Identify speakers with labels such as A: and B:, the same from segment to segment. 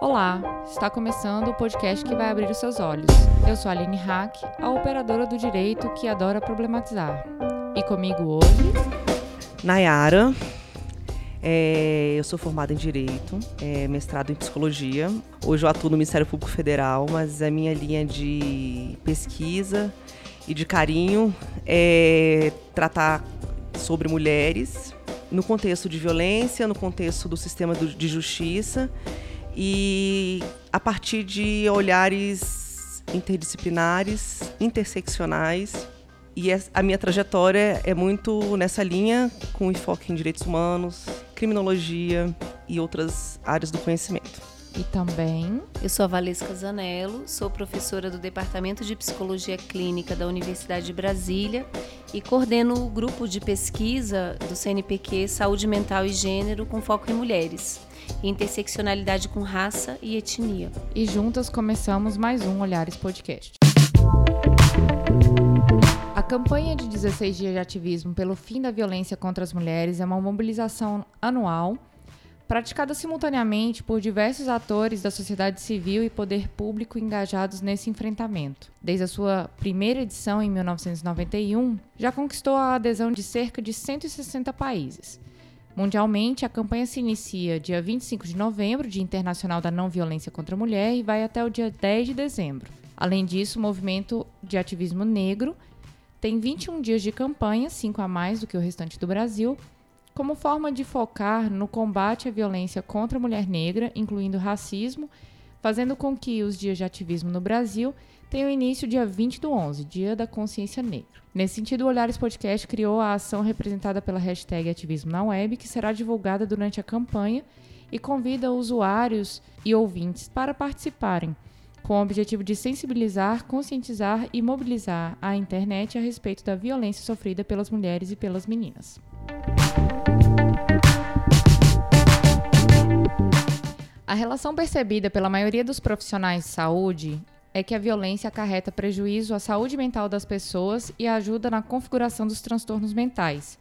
A: Olá, está começando o podcast que vai abrir os seus olhos. Eu sou a Aline Hack, a operadora do direito que adora problematizar. E comigo hoje.
B: Nayara, é, eu sou formada em Direito, é, mestrado em Psicologia. Hoje eu atuo no Ministério Público Federal, mas a minha linha de pesquisa e de carinho é tratar sobre mulheres no contexto de violência, no contexto do sistema de justiça e a partir de olhares interdisciplinares, interseccionais. E a minha trajetória é muito nessa linha, com enfoque em direitos humanos, criminologia e outras áreas do conhecimento.
A: E também.
C: Eu sou a Valesca Zanello, sou professora do Departamento de Psicologia Clínica da Universidade de Brasília e coordeno o grupo de pesquisa do CNPq Saúde Mental e Gênero com foco em mulheres interseccionalidade com raça e etnia.
A: E juntas começamos mais um Olhares Podcast. A campanha de 16 dias de ativismo pelo fim da violência contra as mulheres é uma mobilização anual praticada simultaneamente por diversos atores da sociedade civil e poder público engajados nesse enfrentamento. Desde a sua primeira edição em 1991, já conquistou a adesão de cerca de 160 países Mundialmente, a campanha se inicia dia 25 de novembro, Dia Internacional da Não Violência contra a Mulher, e vai até o dia 10 de dezembro. Além disso, o movimento de ativismo negro tem 21 dias de campanha, 5 a mais do que o restante do Brasil, como forma de focar no combate à violência contra a mulher negra, incluindo racismo, fazendo com que os dias de ativismo no Brasil tem o início dia 20 do 11, Dia da Consciência Negra. Nesse sentido, o Olhares Podcast criou a ação representada pela hashtag Ativismo na Web, que será divulgada durante a campanha e convida usuários e ouvintes para participarem, com o objetivo de sensibilizar, conscientizar e mobilizar a internet a respeito da violência sofrida pelas mulheres e pelas meninas. A relação percebida pela maioria dos profissionais de saúde é que a violência acarreta prejuízo à saúde mental das pessoas e ajuda na configuração dos transtornos mentais,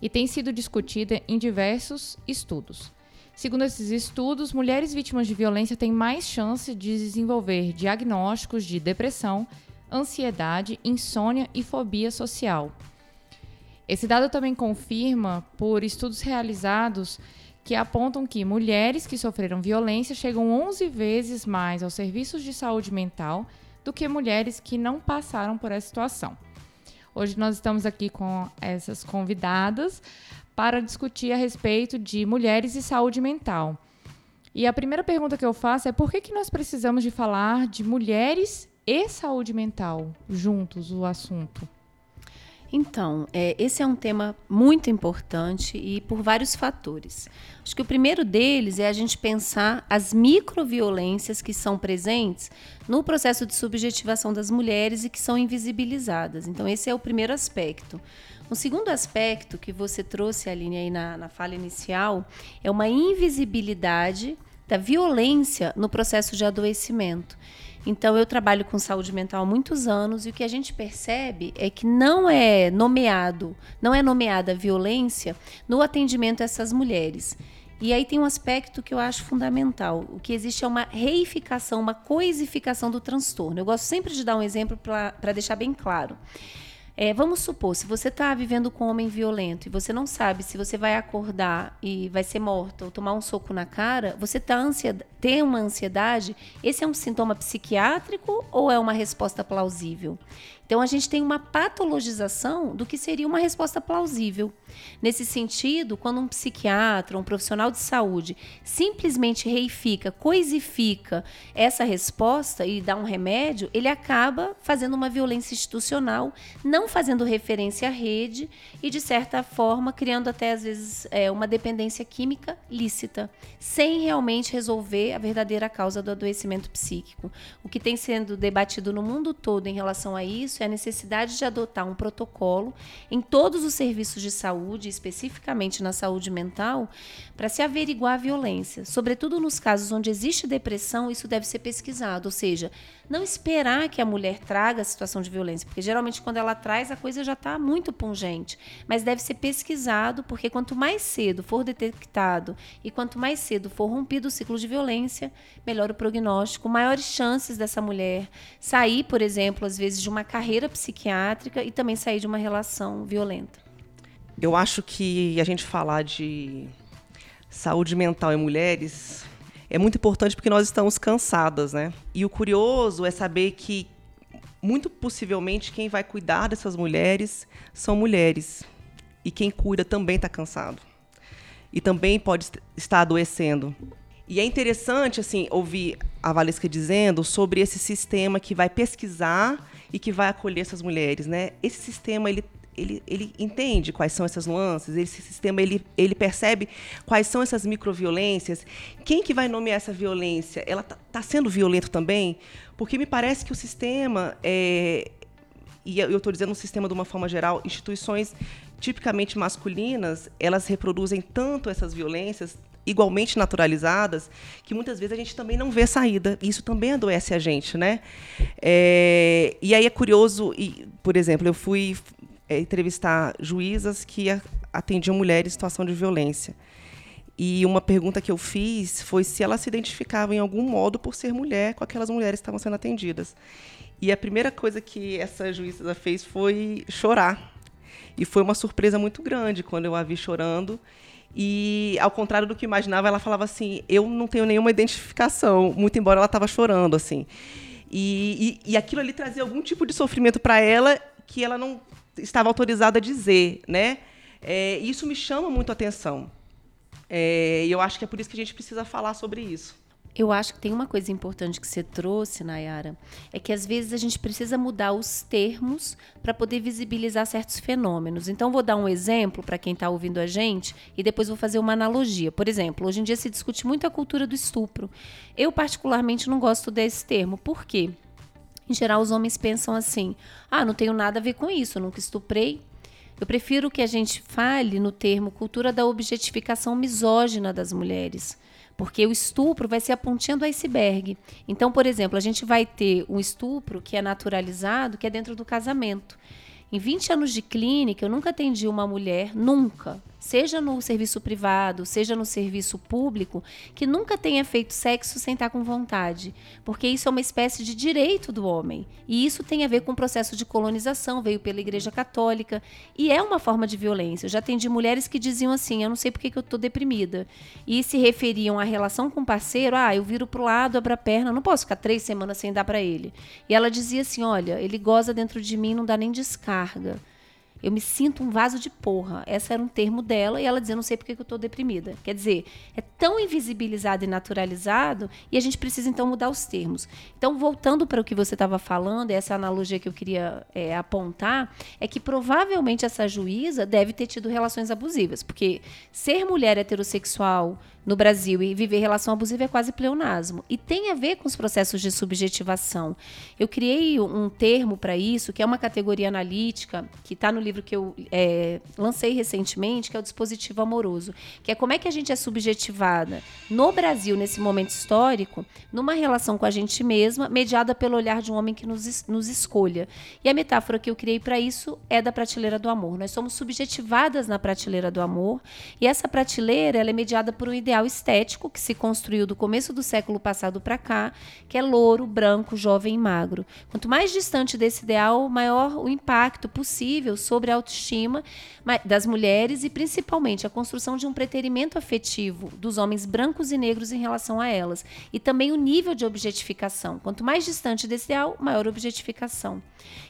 A: e tem sido discutida em diversos estudos. Segundo esses estudos, mulheres vítimas de violência têm mais chance de desenvolver diagnósticos de depressão, ansiedade, insônia e fobia social. Esse dado também confirma, por estudos realizados, que apontam que mulheres que sofreram violência chegam 11 vezes mais aos serviços de saúde mental do que mulheres que não passaram por essa situação. Hoje nós estamos aqui com essas convidadas para discutir a respeito de mulheres e saúde mental. E a primeira pergunta que eu faço é por que, que nós precisamos de falar de mulheres e saúde mental juntos o assunto?
C: Então, é, esse é um tema muito importante e por vários fatores. Acho que o primeiro deles é a gente pensar as microviolências que são presentes no processo de subjetivação das mulheres e que são invisibilizadas. Então, esse é o primeiro aspecto. O segundo aspecto que você trouxe, Aline, aí na, na fala inicial, é uma invisibilidade da violência no processo de adoecimento. Então, eu trabalho com saúde mental há muitos anos e o que a gente percebe é que não é nomeado, não é nomeada violência no atendimento a essas mulheres. E aí tem um aspecto que eu acho fundamental. O que existe é uma reificação, uma coisificação do transtorno. Eu gosto sempre de dar um exemplo para deixar bem claro. É, vamos supor, se você está vivendo com um homem violento e você não sabe se você vai acordar e vai ser morta ou tomar um soco na cara, você tá tem uma ansiedade, esse é um sintoma psiquiátrico ou é uma resposta plausível? Então a gente tem uma patologização do que seria uma resposta plausível. Nesse sentido, quando um psiquiatra, um profissional de saúde simplesmente reifica, coisifica essa resposta e dá um remédio, ele acaba fazendo uma violência institucional, não fazendo referência à rede e, de certa forma, criando até às vezes é, uma dependência química lícita, sem realmente resolver a verdadeira causa do adoecimento psíquico. O que tem sendo debatido no mundo todo em relação a isso a necessidade de adotar um protocolo em todos os serviços de saúde, especificamente na saúde mental, para se averiguar a violência. Sobretudo nos casos onde existe depressão, isso deve ser pesquisado, ou seja, não esperar que a mulher traga a situação de violência, porque geralmente quando ela traz a coisa já está muito pungente, mas deve ser pesquisado, porque quanto mais cedo for detectado e quanto mais cedo for rompido o ciclo de violência, melhor o prognóstico, maiores chances dessa mulher sair, por exemplo, às vezes de uma carreira psiquiátrica e também sair de uma relação violenta.
B: Eu acho que a gente falar de saúde mental em mulheres é muito importante porque nós estamos cansadas, né? E o curioso é saber que muito possivelmente quem vai cuidar dessas mulheres são mulheres. E quem cuida também está cansado. E também pode estar adoecendo. E é interessante assim ouvir a Valesca dizendo sobre esse sistema que vai pesquisar e que vai acolher essas mulheres, né? Esse sistema ele ele, ele entende quais são essas nuances, esse sistema ele, ele percebe quais são essas microviolências. Quem que vai nomear essa violência? Ela está tá sendo violento também? Porque me parece que o sistema, é, e eu estou dizendo um sistema de uma forma geral, instituições tipicamente masculinas, elas reproduzem tanto essas violências, igualmente naturalizadas, que muitas vezes a gente também não vê saída. Isso também adoece a gente, né? É, e aí é curioso, e, por exemplo, eu fui é, entrevistar juízas que atendiam mulheres em situação de violência. E uma pergunta que eu fiz foi se ela se identificava em algum modo por ser mulher com aquelas mulheres que estavam sendo atendidas. E a primeira coisa que essa juíza fez foi chorar. E foi uma surpresa muito grande quando eu a vi chorando. E, ao contrário do que imaginava, ela falava assim: eu não tenho nenhuma identificação, muito embora ela estava chorando. assim. E, e, e aquilo ali trazia algum tipo de sofrimento para ela que ela não estava autorizada a dizer, né? É, isso me chama muito a atenção. É, e eu acho que é por isso que a gente precisa falar sobre isso.
C: Eu acho que tem uma coisa importante que você trouxe, Nayara, é que às vezes a gente precisa mudar os termos para poder visibilizar certos fenômenos. Então, vou dar um exemplo para quem está ouvindo a gente e depois vou fazer uma analogia. Por exemplo, hoje em dia se discute muito a cultura do estupro. Eu, particularmente, não gosto desse termo. Por quê? Em geral, os homens pensam assim: ah, não tenho nada a ver com isso, nunca estuprei. Eu prefiro que a gente fale no termo cultura da objetificação misógina das mulheres. Porque o estupro vai ser a pontinha do iceberg. Então, por exemplo, a gente vai ter um estupro que é naturalizado, que é dentro do casamento. Em 20 anos de clínica, eu nunca atendi uma mulher, nunca, seja no serviço privado, seja no serviço público, que nunca tenha feito sexo sem estar com vontade, porque isso é uma espécie de direito do homem. E isso tem a ver com o processo de colonização, veio pela Igreja Católica, e é uma forma de violência. Eu já atendi mulheres que diziam assim: "Eu não sei porque que eu estou deprimida", e se referiam à relação com o parceiro: "Ah, eu viro pro lado, abro a perna, não posso ficar três semanas sem dar para ele". E ela dizia assim: "Olha, ele goza dentro de mim, não dá nem descarga". Eu me sinto um vaso de porra. Esse era um termo dela e ela dizia, não sei porque que eu estou deprimida. Quer dizer, é tão invisibilizado e naturalizado e a gente precisa então mudar os termos. Então, voltando para o que você estava falando, essa analogia que eu queria é, apontar, é que provavelmente essa juíza deve ter tido relações abusivas, porque ser mulher heterossexual no Brasil e viver relação abusiva é quase pleonasmo. E tem a ver com os processos de subjetivação. Eu criei um termo para isso, que é uma categoria analítica, que está no livro que eu é, lancei recentemente, que é o dispositivo amoroso, que é como é que a gente é subjetivada no Brasil, nesse momento histórico, numa relação com a gente mesma, mediada pelo olhar de um homem que nos, nos escolha. E a metáfora que eu criei para isso é da prateleira do amor. Nós somos subjetivadas na prateleira do amor, e essa prateleira ela é mediada por um ideal ideal estético que se construiu do começo do século passado para cá, que é louro, branco, jovem e magro. Quanto mais distante desse ideal, maior o impacto possível sobre a autoestima das mulheres e principalmente a construção de um preterimento afetivo dos homens brancos e negros em relação a elas, e também o nível de objetificação. Quanto mais distante desse ideal, maior objetificação.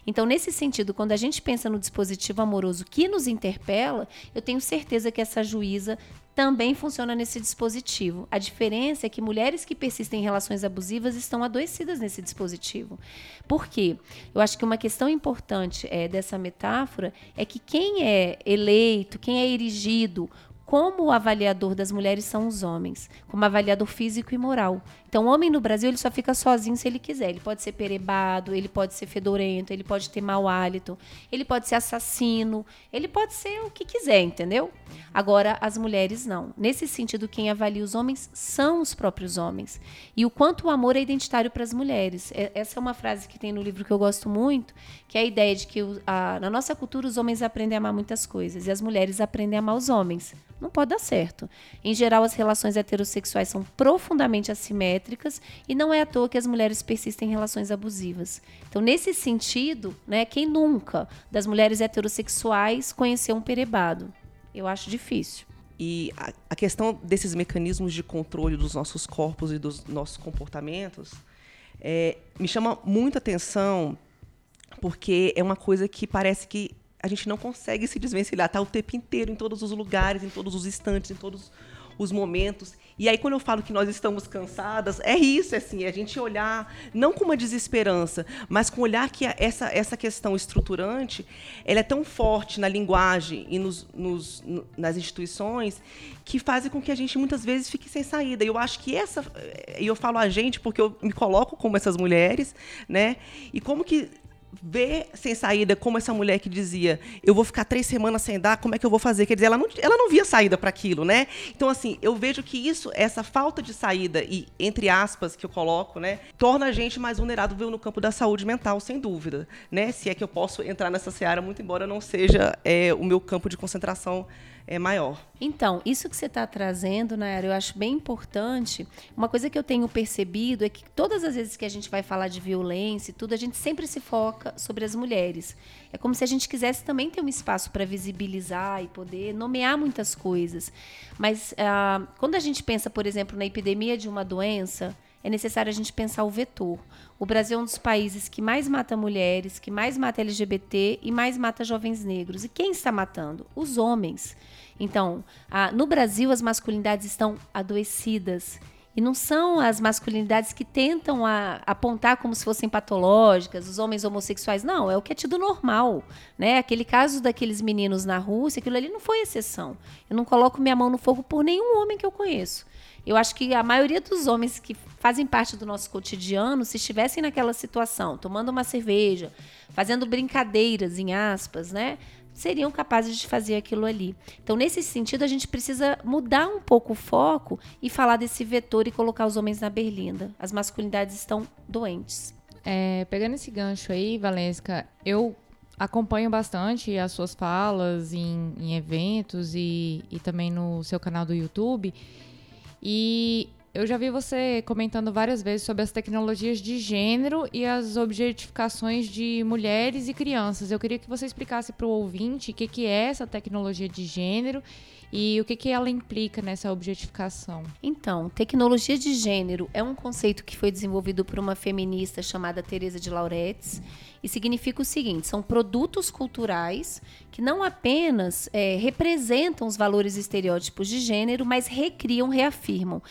C: Então, nesse sentido, quando a gente pensa no dispositivo amoroso que nos interpela, eu tenho certeza que essa juíza também funciona nesse dispositivo. A diferença é que mulheres que persistem em relações abusivas estão adoecidas nesse dispositivo. Por quê? Eu acho que uma questão importante é, dessa metáfora é que quem é eleito, quem é erigido como o avaliador das mulheres são os homens, como avaliador físico e moral. Então, o homem no Brasil ele só fica sozinho se ele quiser. Ele pode ser perebado, ele pode ser fedorento, ele pode ter mau hálito, ele pode ser assassino, ele pode ser o que quiser, entendeu? Agora, as mulheres não. Nesse sentido, quem avalia os homens são os próprios homens. E o quanto o amor é identitário para as mulheres. Essa é uma frase que tem no livro que eu gosto muito, que é a ideia de que a, na nossa cultura os homens aprendem a amar muitas coisas e as mulheres aprendem a amar os homens. Não pode dar certo. Em geral, as relações heterossexuais são profundamente assimétricas e não é à toa que as mulheres persistem em relações abusivas. Então, nesse sentido, né, quem nunca das mulheres heterossexuais conheceu um perebado? Eu acho difícil.
B: E a, a questão desses mecanismos de controle dos nossos corpos e dos nossos comportamentos é, me chama muita atenção porque é uma coisa que parece que a gente não consegue se desvencilhar, tá o tempo inteiro em todos os lugares, em todos os instantes, em todos os momentos. E aí quando eu falo que nós estamos cansadas, é isso, é assim, é a gente olhar não com uma desesperança, mas com olhar que essa essa questão estruturante, ela é tão forte na linguagem e nos, nos nas instituições que fazem com que a gente muitas vezes fique sem saída. E eu acho que essa e eu falo a gente porque eu me coloco como essas mulheres, né? E como que ver sem saída, como essa mulher que dizia, eu vou ficar três semanas sem dar, como é que eu vou fazer? Quer dizer, ela não, ela não via saída para aquilo, né? Então, assim, eu vejo que isso, essa falta de saída, e entre aspas que eu coloco, né, torna a gente mais vulnerável no campo da saúde mental, sem dúvida, né? Se é que eu posso entrar nessa seara, muito embora não seja é, o meu campo de concentração é maior.
C: Então, isso que você está trazendo, Nayara, eu acho bem importante. Uma coisa que eu tenho percebido é que todas as vezes que a gente vai falar de violência e tudo, a gente sempre se foca sobre as mulheres. É como se a gente quisesse também ter um espaço para visibilizar e poder nomear muitas coisas. Mas ah, quando a gente pensa, por exemplo, na epidemia de uma doença, é necessário a gente pensar o vetor. O Brasil é um dos países que mais mata mulheres, que mais mata LGBT e mais mata jovens negros. E quem está matando? Os homens. Então, a, no Brasil, as masculinidades estão adoecidas. E não são as masculinidades que tentam a, apontar como se fossem patológicas, os homens homossexuais. Não, é o que é tido normal. Né? Aquele caso daqueles meninos na Rússia, aquilo ali não foi exceção. Eu não coloco minha mão no fogo por nenhum homem que eu conheço. Eu acho que a maioria dos homens que fazem parte do nosso cotidiano, se estivessem naquela situação, tomando uma cerveja, fazendo brincadeiras, em aspas, né? Seriam capazes de fazer aquilo ali. Então, nesse sentido, a gente precisa mudar um pouco o foco e falar desse vetor e colocar os homens na berlinda. As masculinidades estão doentes.
A: É, pegando esse gancho aí, Valesca, eu acompanho bastante as suas falas em, em eventos e, e também no seu canal do YouTube. E eu já vi você comentando várias vezes sobre as tecnologias de gênero e as objetificações de mulheres e crianças. Eu queria que você explicasse para o ouvinte o que, que é essa tecnologia de gênero e o que, que ela implica nessa objetificação.
C: Então, tecnologia de gênero é um conceito que foi desenvolvido por uma feminista chamada Teresa de Lauretis e significa o seguinte: são produtos culturais que não apenas é, representam os valores estereótipos de gênero, mas recriam, reafirmam.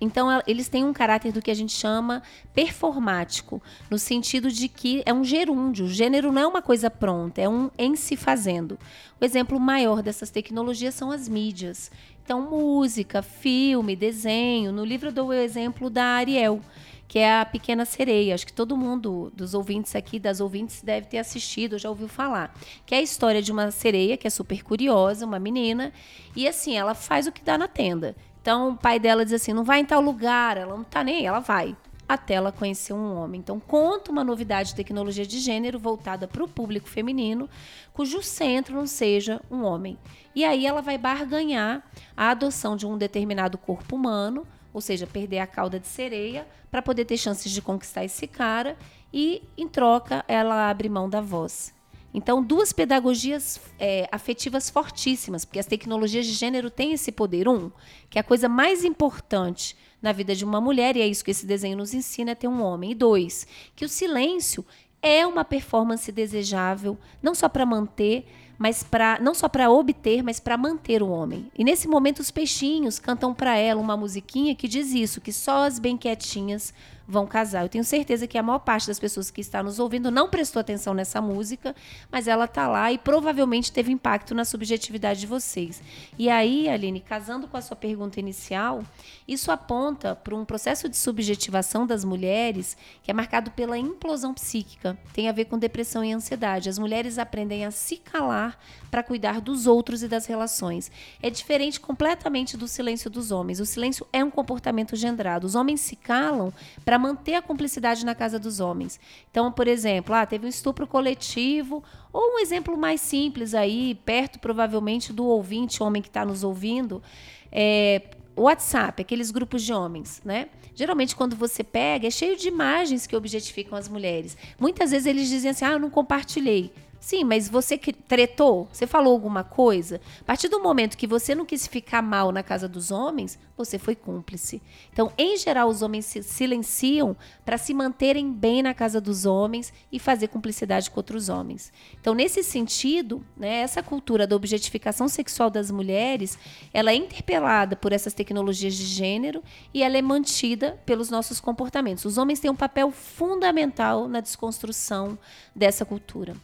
C: Então, eles têm um caráter do que a gente chama performático, no sentido de que é um gerúndio. O gênero não é uma coisa pronta, é um em si fazendo. O exemplo maior dessas tecnologias são as mídias. Então, música, filme, desenho. No livro eu dou o exemplo da Ariel que é a Pequena Sereia. Acho que todo mundo dos ouvintes aqui, das ouvintes, deve ter assistido, já ouviu falar. Que é a história de uma sereia que é super curiosa, uma menina, e assim, ela faz o que dá na tenda. Então o pai dela diz assim: não vai em tal lugar, ela não tá nem, ela vai. Até ela conhecer um homem. Então, conta uma novidade de tecnologia de gênero voltada para o público feminino, cujo centro não seja um homem. E aí ela vai barganhar a adoção de um determinado corpo humano ou seja, perder a cauda de sereia para poder ter chances de conquistar esse cara e, em troca, ela abre mão da voz. Então, duas pedagogias é, afetivas fortíssimas, porque as tecnologias de gênero têm esse poder. Um, que é a coisa mais importante na vida de uma mulher, e é isso que esse desenho nos ensina, é ter um homem. E dois, que o silêncio é uma performance desejável, não só para manter, mas para não só para obter, mas para manter o homem. E nesse momento os peixinhos cantam para ela uma musiquinha que diz isso, que só as bem quietinhas vão casar. Eu tenho certeza que a maior parte das pessoas que está nos ouvindo não prestou atenção nessa música, mas ela está lá e provavelmente teve impacto na subjetividade de vocês. E aí, Aline, casando com a sua pergunta inicial, isso aponta para um processo de subjetivação das mulheres que é marcado pela implosão psíquica. Tem a ver com depressão e ansiedade. As mulheres aprendem a se calar para cuidar dos outros e das relações. É diferente completamente do silêncio dos homens. O silêncio é um comportamento gendrado. Os homens se calam para manter a cumplicidade na casa dos homens. Então, por exemplo, ah, teve um estupro coletivo, ou um exemplo mais simples aí, perto provavelmente do ouvinte, homem que está nos ouvindo, é, WhatsApp, aqueles grupos de homens, né? Geralmente, quando você pega, é cheio de imagens que objetificam as mulheres. Muitas vezes eles dizem assim: ah, eu não compartilhei. Sim, mas você tretou? Você falou alguma coisa? A partir do momento que você não quis ficar mal na casa dos homens, você foi cúmplice. Então, em geral, os homens se silenciam para se manterem bem na casa dos homens e fazer cumplicidade com outros homens. Então, nesse sentido, né, essa cultura da objetificação sexual das mulheres, ela é interpelada por essas tecnologias de gênero e ela é mantida pelos nossos comportamentos. Os homens têm um papel fundamental na desconstrução dessa cultura.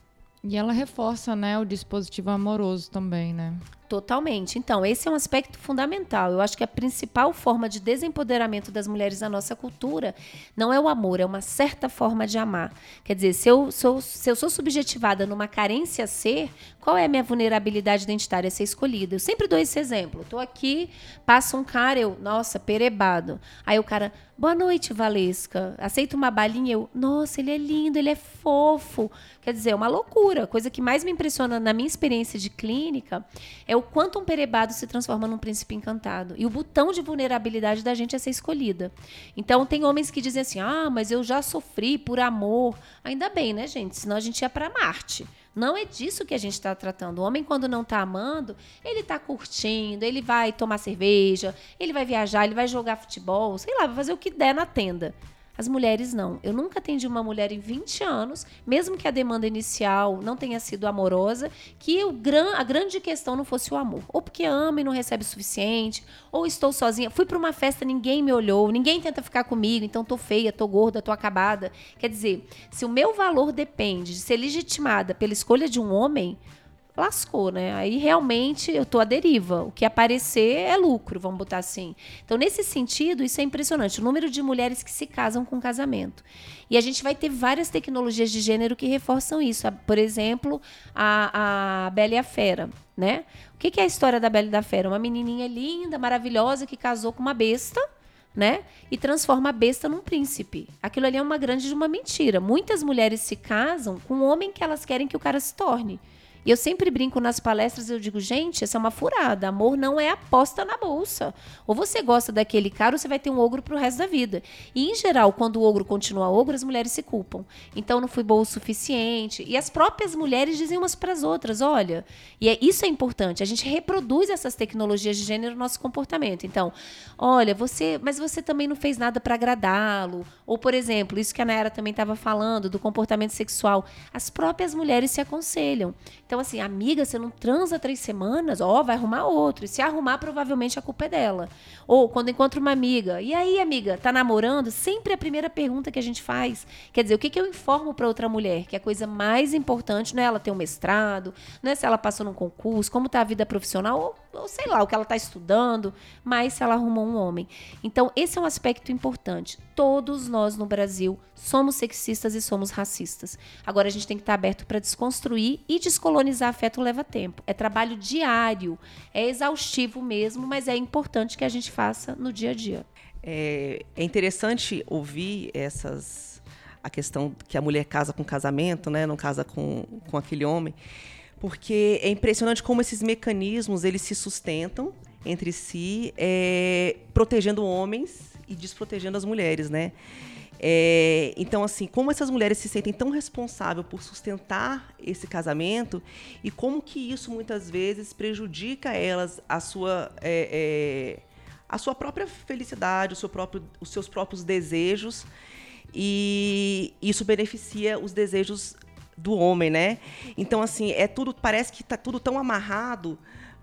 A: E ela reforça, né, o dispositivo amoroso também, né?
C: Totalmente. Então, esse é um aspecto fundamental. Eu acho que a principal forma de desempoderamento das mulheres na nossa cultura não é o amor, é uma certa forma de amar. Quer dizer, se eu sou, se eu sou subjetivada numa carência a ser, qual é a minha vulnerabilidade identitária a ser escolhida? Eu sempre dou esse exemplo. Estou aqui, passa um cara, eu, nossa, perebado. Aí o cara, boa noite, Valesca. Aceita uma balinha? Eu, nossa, ele é lindo, ele é fofo. Quer dizer, é uma loucura. A coisa que mais me impressiona na minha experiência de clínica é o quanto um perebado se transforma num príncipe encantado. E o botão de vulnerabilidade da gente é ser escolhida. Então, tem homens que dizem assim: ah, mas eu já sofri por amor. Ainda bem, né, gente? Senão a gente ia para Marte. Não é disso que a gente está tratando. O homem, quando não está amando, ele está curtindo, ele vai tomar cerveja, ele vai viajar, ele vai jogar futebol, sei lá, vai fazer o que der na tenda. As mulheres não. Eu nunca atendi uma mulher em 20 anos, mesmo que a demanda inicial não tenha sido amorosa, que o gran, a grande questão não fosse o amor. Ou porque ama e não recebe o suficiente, ou estou sozinha. Fui para uma festa, ninguém me olhou, ninguém tenta ficar comigo, então tô feia, tô gorda, tô acabada. Quer dizer, se o meu valor depende de ser legitimada pela escolha de um homem, lascou, né? Aí realmente eu tô à deriva. O que aparecer é lucro, vamos botar assim. Então, nesse sentido, isso é impressionante. O número de mulheres que se casam com casamento. E a gente vai ter várias tecnologias de gênero que reforçam isso. Por exemplo, a, a Bela e a Fera, né? O que, que é a história da Bela e da Fera? Uma menininha linda, maravilhosa, que casou com uma besta, né? E transforma a besta num príncipe. Aquilo ali é uma grande de uma mentira. Muitas mulheres se casam com o homem que elas querem que o cara se torne. E eu sempre brinco nas palestras, eu digo, gente, essa é uma furada. Amor não é aposta na bolsa. Ou você gosta daquele cara, ou você vai ter um ogro pro resto da vida. E, em geral, quando o ogro continua ogro, as mulheres se culpam. Então, não fui boa o suficiente. E as próprias mulheres dizem umas para as outras, olha. E é, isso é importante. A gente reproduz essas tecnologias de gênero no nosso comportamento. Então, olha, você, mas você também não fez nada para agradá-lo. Ou, por exemplo, isso que a Nayara também estava falando, do comportamento sexual. As próprias mulheres se aconselham. Então, assim, amiga, você não transa três semanas, ó, vai arrumar outro. E se arrumar, provavelmente a culpa é dela. Ou quando encontra uma amiga, e aí, amiga, tá namorando? Sempre a primeira pergunta que a gente faz. Quer dizer, o que, que eu informo para outra mulher? Que a coisa mais importante não é ela ter um mestrado, não é se ela passou num concurso, como tá a vida profissional, ou, ou sei lá, o que ela tá estudando, mas se ela arrumou um homem. Então, esse é um aspecto importante. Todos nós no Brasil somos sexistas e somos racistas. Agora a gente tem que estar aberto para desconstruir e descolonizar afeto leva tempo. É trabalho diário, é exaustivo mesmo, mas é importante que a gente faça no dia a dia.
B: É, é interessante ouvir essas a questão que a mulher casa com casamento, né, não casa com, com aquele homem, porque é impressionante como esses mecanismos eles se sustentam entre si, é, protegendo homens e desprotegendo as mulheres, né? É, então, assim, como essas mulheres se sentem tão responsáveis por sustentar esse casamento e como que isso muitas vezes prejudica elas a sua é, é, a sua própria felicidade, o seu próprio, os seus próprios desejos e isso beneficia os desejos do homem, né? Então, assim, é tudo, parece que está tudo tão amarrado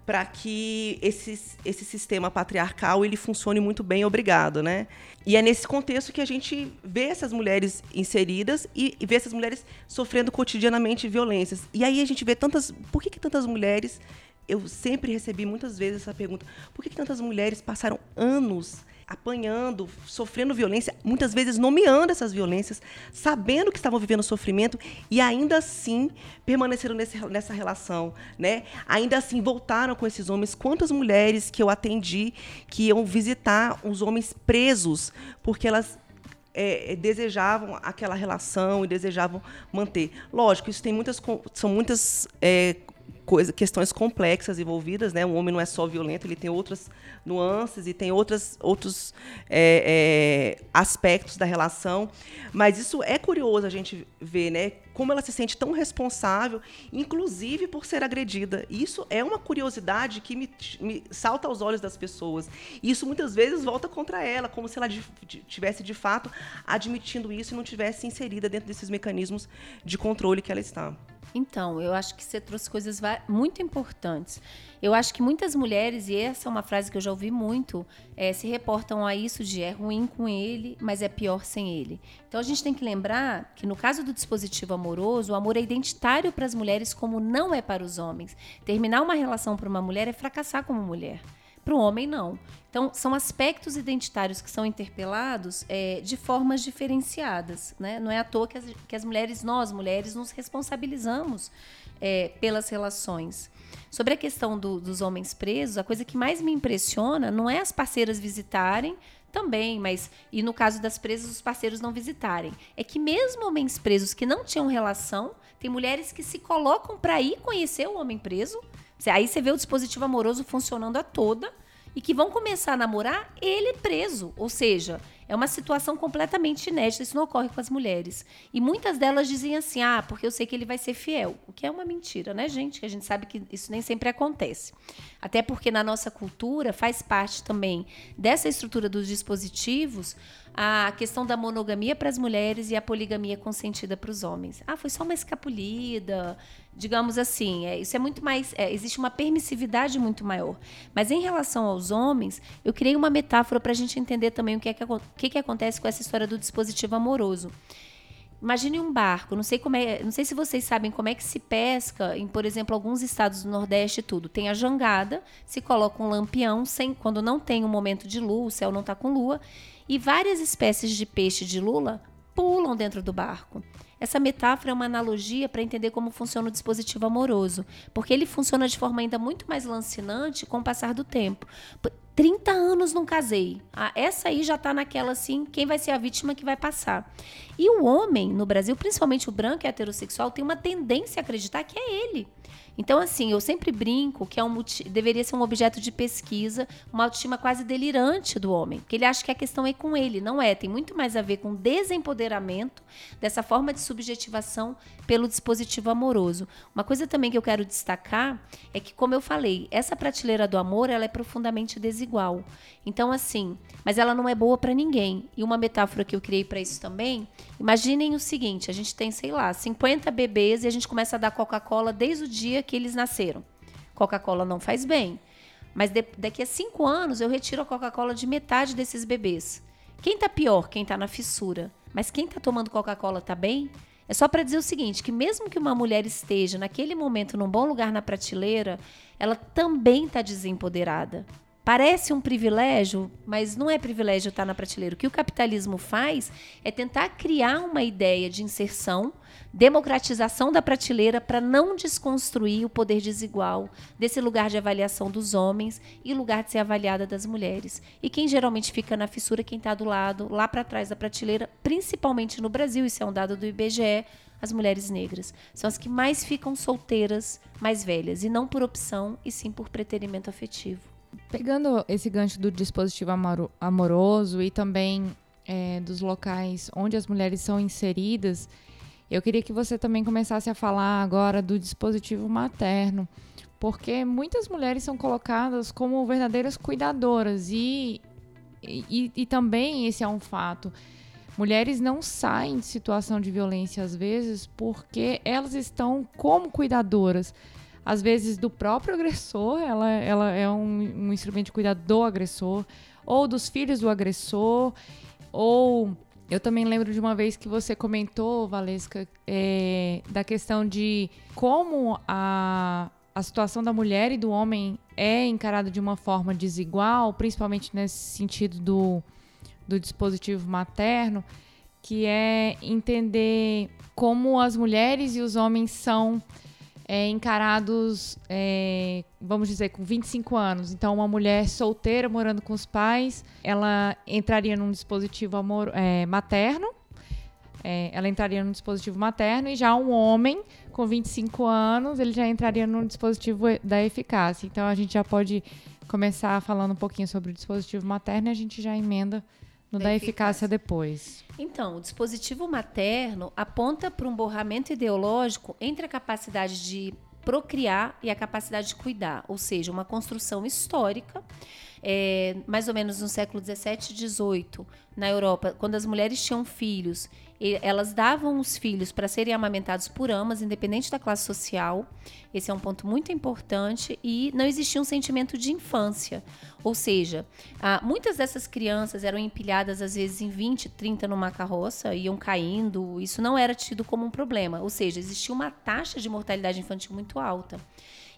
B: para que esse, esse sistema patriarcal ele funcione muito bem, obrigado, né? E é nesse contexto que a gente vê essas mulheres inseridas e, e vê essas mulheres sofrendo cotidianamente violências. E aí a gente vê tantas, por que, que tantas mulheres eu sempre recebi muitas vezes essa pergunta: por que, que tantas mulheres passaram anos apanhando, sofrendo violência, muitas vezes nomeando essas violências, sabendo que estavam vivendo sofrimento e ainda assim permaneceram nesse, nessa relação, né? Ainda assim voltaram com esses homens. Quantas mulheres que eu atendi que iam visitar os homens presos porque elas é, desejavam aquela relação e desejavam manter. Lógico, isso tem muitas são muitas é, coisa, questões complexas envolvidas, né? Um homem não é só violento, ele tem outras nuances e tem outras, outros é, é, aspectos da relação. Mas isso é curioso a gente ver, né? Como ela se sente tão responsável, inclusive por ser agredida. Isso é uma curiosidade que me, me salta aos olhos das pessoas. Isso muitas vezes volta contra ela, como se ela de, de, tivesse de fato admitindo isso e não tivesse inserida dentro desses mecanismos de controle que ela está.
C: Então, eu acho que você trouxe coisas muito importantes. Eu acho que muitas mulheres, e essa é uma frase que eu já ouvi muito, é, se reportam a isso de é ruim com ele, mas é pior sem ele. Então a gente tem que lembrar que no caso do dispositivo amoroso, o amor é identitário para as mulheres como não é para os homens. Terminar uma relação para uma mulher é fracassar como mulher. Para o homem, não. Então, são aspectos identitários que são interpelados é, de formas diferenciadas. Né? Não é à toa que as, que as mulheres, nós mulheres, nos responsabilizamos é, pelas relações. Sobre a questão do, dos homens presos, a coisa que mais me impressiona não é as parceiras visitarem, também, mas e no caso das presas, os parceiros não visitarem. É que mesmo homens presos que não tinham relação, tem mulheres que se colocam para ir conhecer o homem preso Aí você vê o dispositivo amoroso funcionando a toda e que vão começar a namorar ele preso. Ou seja, é uma situação completamente inédita, isso não ocorre com as mulheres. E muitas delas dizem assim: ah, porque eu sei que ele vai ser fiel. O que é uma mentira, né, gente? A gente sabe que isso nem sempre acontece. Até porque na nossa cultura faz parte também dessa estrutura dos dispositivos a questão da monogamia para as mulheres e a poligamia consentida para os homens. Ah, foi só uma escapulida, digamos assim. É, isso é muito mais. É, existe uma permissividade muito maior. Mas em relação aos homens, eu criei uma metáfora para a gente entender também o que é que que, que acontece com essa história do dispositivo amoroso? Imagine um barco, não sei como é, não sei se vocês sabem como é que se pesca em, por exemplo, alguns estados do Nordeste e tudo. Tem a jangada, se coloca um lampião sem quando não tem um momento de lua, o céu não está com lua, e várias espécies de peixe de lula pulam dentro do barco. Essa metáfora é uma analogia para entender como funciona o dispositivo amoroso, porque ele funciona de forma ainda muito mais lancinante com o passar do tempo. 30 anos não casei. Ah, essa aí já está naquela assim, quem vai ser a vítima que vai passar. E o homem no Brasil, principalmente o branco e heterossexual, tem uma tendência a acreditar que é ele. Então, assim, eu sempre brinco que é um, deveria ser um objeto de pesquisa, uma autoestima quase delirante do homem. Porque ele acha que a questão é com ele. Não é. Tem muito mais a ver com desempoderamento dessa forma de subjetivação pelo dispositivo amoroso. Uma coisa também que eu quero destacar é que, como eu falei, essa prateleira do amor ela é profundamente desigual. Então, assim, mas ela não é boa para ninguém. E uma metáfora que eu criei para isso também, imaginem o seguinte: a gente tem, sei lá, 50 bebês e a gente começa a dar Coca-Cola desde o dia que eles nasceram. Coca-Cola não faz bem. Mas de, daqui a cinco anos eu retiro a Coca-Cola de metade desses bebês. Quem tá pior? Quem tá na fissura. Mas quem tá tomando Coca-Cola tá bem? É só para dizer o seguinte, que mesmo que uma mulher esteja naquele momento num bom lugar na prateleira, ela também está desempoderada. Parece um privilégio, mas não é privilégio estar na prateleira. O que o capitalismo faz é tentar criar uma ideia de inserção, democratização da prateleira para não desconstruir o poder desigual desse lugar de avaliação dos homens e lugar de ser avaliada das mulheres. E quem geralmente fica na fissura, quem está do lado, lá para trás da prateleira, principalmente no Brasil, isso é um dado do IBGE, as mulheres negras. São as que mais ficam solteiras, mais velhas, e não por opção, e sim por preterimento afetivo.
A: Pegando esse gancho do dispositivo amoroso e também é, dos locais onde as mulheres são inseridas, eu queria que você também começasse a falar agora do dispositivo materno, porque muitas mulheres são colocadas como verdadeiras cuidadoras e, e, e também esse é um fato. mulheres não saem de situação de violência às vezes porque elas estão como cuidadoras às vezes do próprio agressor, ela, ela é um, um instrumento de cuidado do agressor, ou dos filhos do agressor, ou eu também lembro de uma vez que você comentou, Valesca, é, da questão de como a, a situação da mulher e do homem é encarada de uma forma desigual, principalmente nesse sentido do, do dispositivo materno, que é entender como as mulheres e os homens são é, encarados, é, vamos dizer, com 25 anos. Então, uma mulher solteira morando com os pais, ela entraria num dispositivo amor, é, materno. É, ela entraria num dispositivo materno e já um homem com 25 anos, ele já entraria num dispositivo da eficácia. Então, a gente já pode começar falando um pouquinho sobre o dispositivo materno e a gente já emenda no da, eficácia. eficácia depois.
C: Então, o dispositivo materno aponta para um borramento ideológico entre a capacidade de procriar e a capacidade de cuidar, ou seja, uma construção histórica é, mais ou menos no século 17 e 18, na Europa, quando as mulheres tinham filhos, elas davam os filhos para serem amamentados por amas, independente da classe social. Esse é um ponto muito importante. E não existia um sentimento de infância. Ou seja, muitas dessas crianças eram empilhadas, às vezes, em 20, 30 numa carroça, iam caindo. Isso não era tido como um problema. Ou seja, existia uma taxa de mortalidade infantil muito alta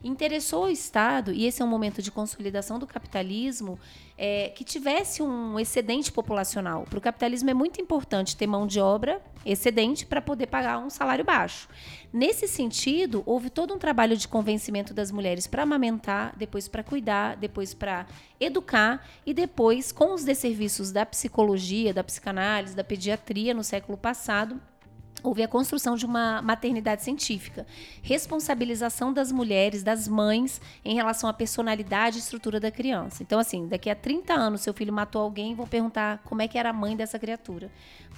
C: interessou o Estado, e esse é um momento de consolidação do capitalismo, é, que tivesse um excedente populacional. Para o capitalismo é muito importante ter mão de obra excedente para poder pagar um salário baixo. Nesse sentido, houve todo um trabalho de convencimento das mulheres para amamentar, depois para cuidar, depois para educar e depois, com os desserviços da psicologia, da psicanálise, da pediatria no século passado, houve a construção de uma maternidade científica, responsabilização das mulheres, das mães, em relação à personalidade e estrutura da criança. Então, assim, daqui a 30 anos, seu filho matou alguém, vão perguntar como é que era a mãe dessa criatura.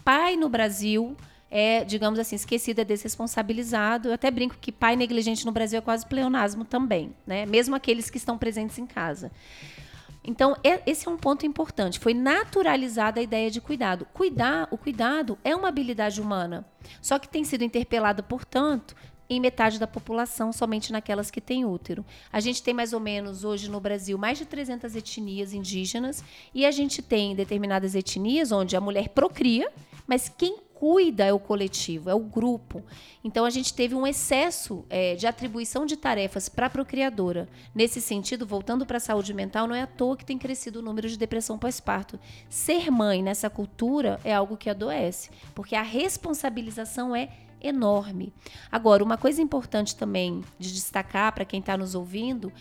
C: Pai no Brasil é, digamos assim, esquecido, é desresponsabilizado. Eu até brinco que pai negligente no Brasil é quase pleonasmo também, né? Mesmo aqueles que estão presentes em casa. Então, esse é um ponto importante. Foi naturalizada a ideia de cuidado. Cuidar, o cuidado é uma habilidade humana, só que tem sido interpelada, portanto, em metade da população, somente naquelas que têm útero. A gente tem mais ou menos hoje no Brasil mais de 300 etnias indígenas e a gente tem determinadas etnias onde a mulher procria, mas quem cuida é o coletivo, é o grupo. Então a gente teve um excesso é, de atribuição de tarefas para a procriadora. Nesse sentido, voltando para a saúde mental, não é à toa que tem crescido o número de depressão pós-parto. Ser mãe nessa cultura é algo que adoece, porque a responsabilização é enorme. Agora, uma coisa importante também de destacar para quem está nos ouvindo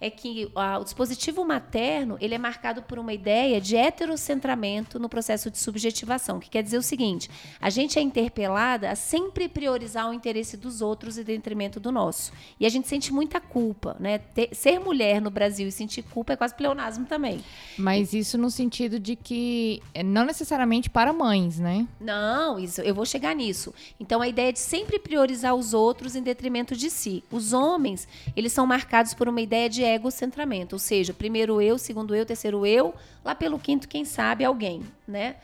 C: é que a, o dispositivo materno ele é marcado por uma ideia de heterocentramento no processo de subjetivação, que quer dizer o seguinte: a gente é interpelada a sempre priorizar o interesse dos outros em detrimento do nosso. E a gente sente muita culpa, né? Ter, ser mulher no Brasil e sentir culpa é quase pleonasmo também.
A: Mas isso no sentido de que é não necessariamente para mães, né?
C: Não, isso eu vou chegar nisso. Então a ideia de sempre priorizar os outros em detrimento de si. Os homens, eles são marcados por uma ideia de egocentramento, ou seja, primeiro eu, segundo eu, terceiro eu, lá pelo quinto, quem sabe, alguém, né?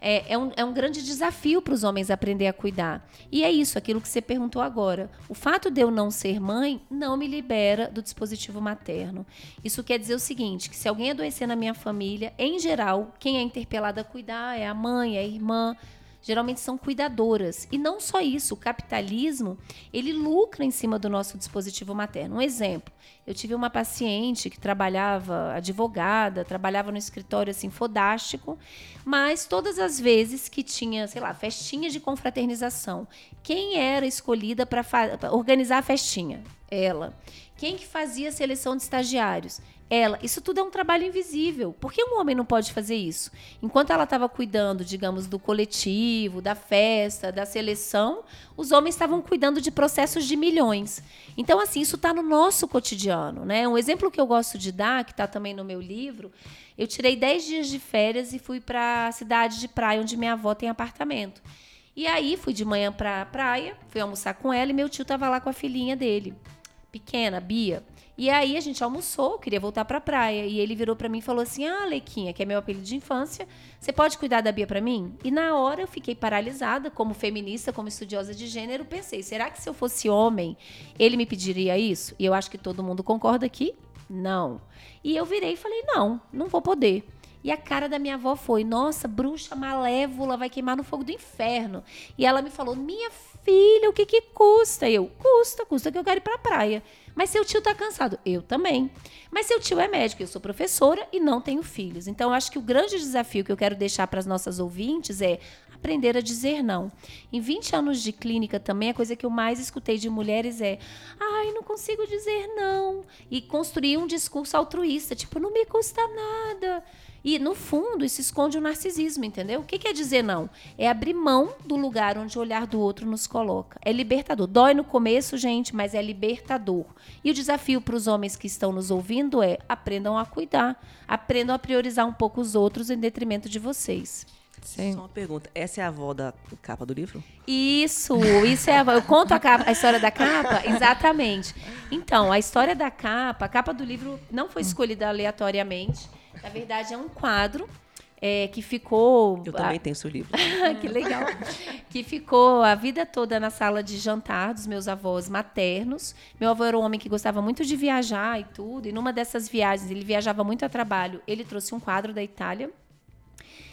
C: É, é, um, é um grande desafio para os homens aprender a cuidar. E é isso, aquilo que você perguntou agora. O fato de eu não ser mãe não me libera do dispositivo materno. Isso quer dizer o seguinte: que se alguém adoecer na minha família, em geral, quem é interpelado a cuidar é a mãe, é a irmã, geralmente são cuidadoras. E não só isso, o capitalismo, ele lucra em cima do nosso dispositivo materno. Um exemplo, eu tive uma paciente que trabalhava, advogada, trabalhava no escritório assim fodástico, mas todas as vezes que tinha, sei lá, festinha de confraternização, quem era escolhida para organizar a festinha? Ela. Quem que fazia a seleção de estagiários? Ela. Isso tudo é um trabalho invisível. Por que um homem não pode fazer isso? Enquanto ela estava cuidando, digamos, do coletivo, da festa, da seleção, os homens estavam cuidando de processos de milhões. Então, assim, isso está no nosso cotidiano. Né? Um exemplo que eu gosto de dar, que está também no meu livro, eu tirei 10 dias de férias e fui para a cidade de praia, onde minha avó tem apartamento. E aí fui de manhã para a praia, fui almoçar com ela e meu tio estava lá com a filhinha dele, pequena, Bia. E aí a gente almoçou, queria voltar pra praia. E ele virou para mim e falou assim: Ah, Lequinha, que é meu apelido de infância, você pode cuidar da Bia para mim? E na hora eu fiquei paralisada, como feminista, como estudiosa de gênero, pensei: será que se eu fosse homem, ele me pediria isso? E eu acho que todo mundo concorda aqui? Não. E eu virei e falei: não, não vou poder. E a cara da minha avó foi: Nossa, bruxa malévola vai queimar no fogo do inferno. E ela me falou: Minha filha, o que que custa? Eu: Custa, custa que eu quero ir pra praia. Mas seu tio tá cansado. Eu também. Mas seu tio é médico, eu sou professora e não tenho filhos. Então, eu acho que o grande desafio que eu quero deixar para as nossas ouvintes é aprender a dizer não. Em 20 anos de clínica também, a coisa que eu mais escutei de mulheres é: ai, não consigo dizer não. E construir um discurso altruísta, tipo, não me custa nada. E, no fundo, isso esconde o narcisismo, entendeu? O que quer dizer não? É abrir mão do lugar onde o olhar do outro nos coloca. É libertador. Dói no começo, gente, mas é libertador. E o desafio para os homens que estão nos ouvindo é aprendam a cuidar, aprendam a priorizar um pouco os outros em detrimento de vocês.
B: Sim. Só uma pergunta. Essa é a avó da capa do livro?
C: Isso, isso é a avó. Eu conto a, capa, a história da capa? Exatamente. Então, a história da capa, a capa do livro não foi escolhida aleatoriamente. Na verdade, é um quadro é, que ficou.
B: Eu também tenho seu livro.
C: que legal. que ficou a vida toda na sala de jantar dos meus avós maternos. Meu avô era um homem que gostava muito de viajar e tudo. E numa dessas viagens, ele viajava muito a trabalho. Ele trouxe um quadro da Itália.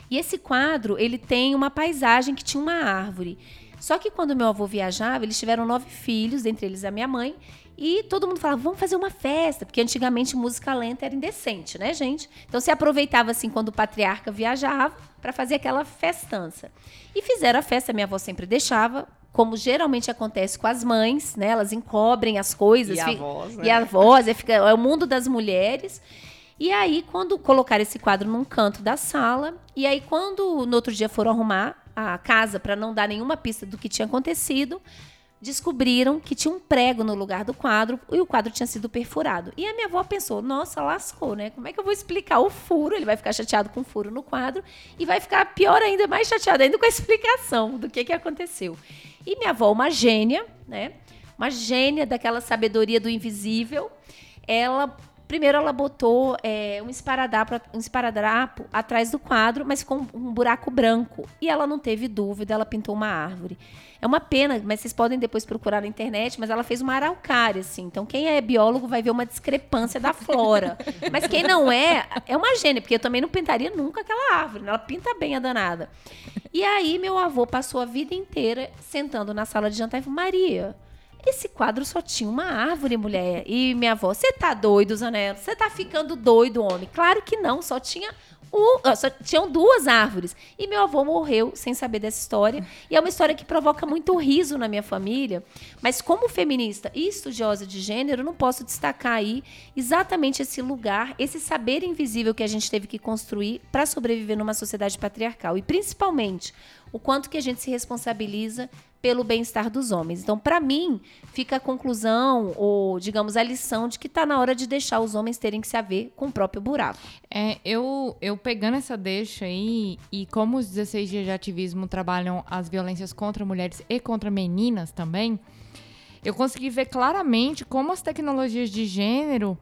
C: E esse quadro, ele tem uma paisagem que tinha uma árvore. Só que quando meu avô viajava, eles tiveram nove filhos, entre eles a minha mãe, e todo mundo falava, vamos fazer uma festa, porque antigamente música lenta era indecente, né, gente? Então se aproveitava assim quando o patriarca viajava para fazer aquela festança. E fizeram a festa, minha avó sempre deixava, como geralmente acontece com as mães, né? Elas encobrem as coisas.
B: E a voz, né?
C: E a voz, é, fica, é o mundo das mulheres. E aí, quando colocaram esse quadro num canto da sala, e aí, quando no outro dia foram arrumar a casa para não dar nenhuma pista do que tinha acontecido, descobriram que tinha um prego no lugar do quadro e o quadro tinha sido perfurado. E a minha avó pensou: nossa, lascou, né? Como é que eu vou explicar o furo? Ele vai ficar chateado com o furo no quadro e vai ficar pior ainda, mais chateado ainda com a explicação do que, que aconteceu. E minha avó, uma gênia, né? Uma gênia daquela sabedoria do invisível, ela Primeiro ela botou é, um, esparadrapo, um esparadrapo atrás do quadro, mas com um buraco branco. E ela não teve dúvida, ela pintou uma árvore. É uma pena, mas vocês podem depois procurar na internet, mas ela fez uma araucária, assim. Então, quem é biólogo vai ver uma discrepância da flora. mas quem não é, é uma gênia, porque eu também não pintaria nunca aquela árvore. Né? Ela pinta bem a danada. E aí, meu avô passou a vida inteira sentando na sala de jantar e falou: Maria, esse quadro só tinha uma árvore, mulher. E minha avó, você tá doido, Zanello? Você tá ficando doido, homem? Claro que não, só tinha um, só tinham duas árvores. E meu avô morreu sem saber dessa história. E é uma história que provoca muito riso na minha família. Mas como feminista e estudiosa de gênero, não posso destacar aí exatamente esse lugar, esse saber invisível que a gente teve que construir para sobreviver numa sociedade patriarcal. E principalmente o quanto que a gente se responsabiliza pelo bem-estar dos homens. Então, para mim, fica a conclusão, ou digamos, a lição de que está na hora de deixar os homens terem que se haver com o próprio buraco.
A: É, eu, eu pegando essa deixa aí, e como os 16 dias de ativismo trabalham as violências contra mulheres e contra meninas também, eu consegui ver claramente como as tecnologias de gênero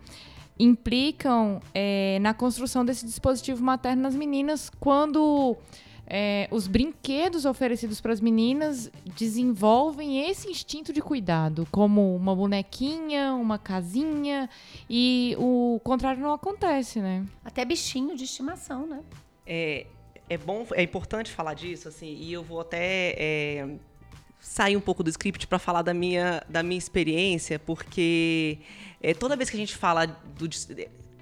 A: implicam é, na construção desse dispositivo materno nas meninas quando é, os brinquedos oferecidos para as meninas desenvolvem esse instinto de cuidado, como uma bonequinha, uma casinha, e o contrário não acontece, né?
C: Até bichinho de estimação, né?
B: É, é bom, é importante falar disso, assim, e eu vou até é, sair um pouco do script para falar da minha, da minha experiência, porque é, toda vez que a gente fala do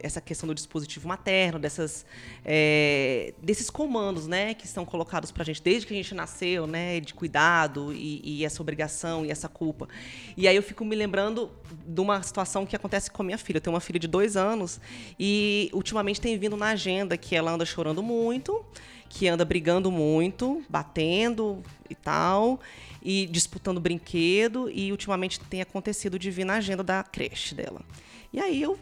B: essa questão do dispositivo materno, dessas, é, desses comandos, né, que são colocados para a gente desde que a gente nasceu, né, de cuidado e, e, essa obrigação e essa culpa. E aí eu fico me lembrando de uma situação que acontece com a minha filha. Eu tenho uma filha de dois anos e ultimamente tem vindo na agenda que ela anda chorando muito, que anda brigando muito, batendo e tal e disputando brinquedo e ultimamente tem acontecido de vir na agenda da creche dela. E aí eu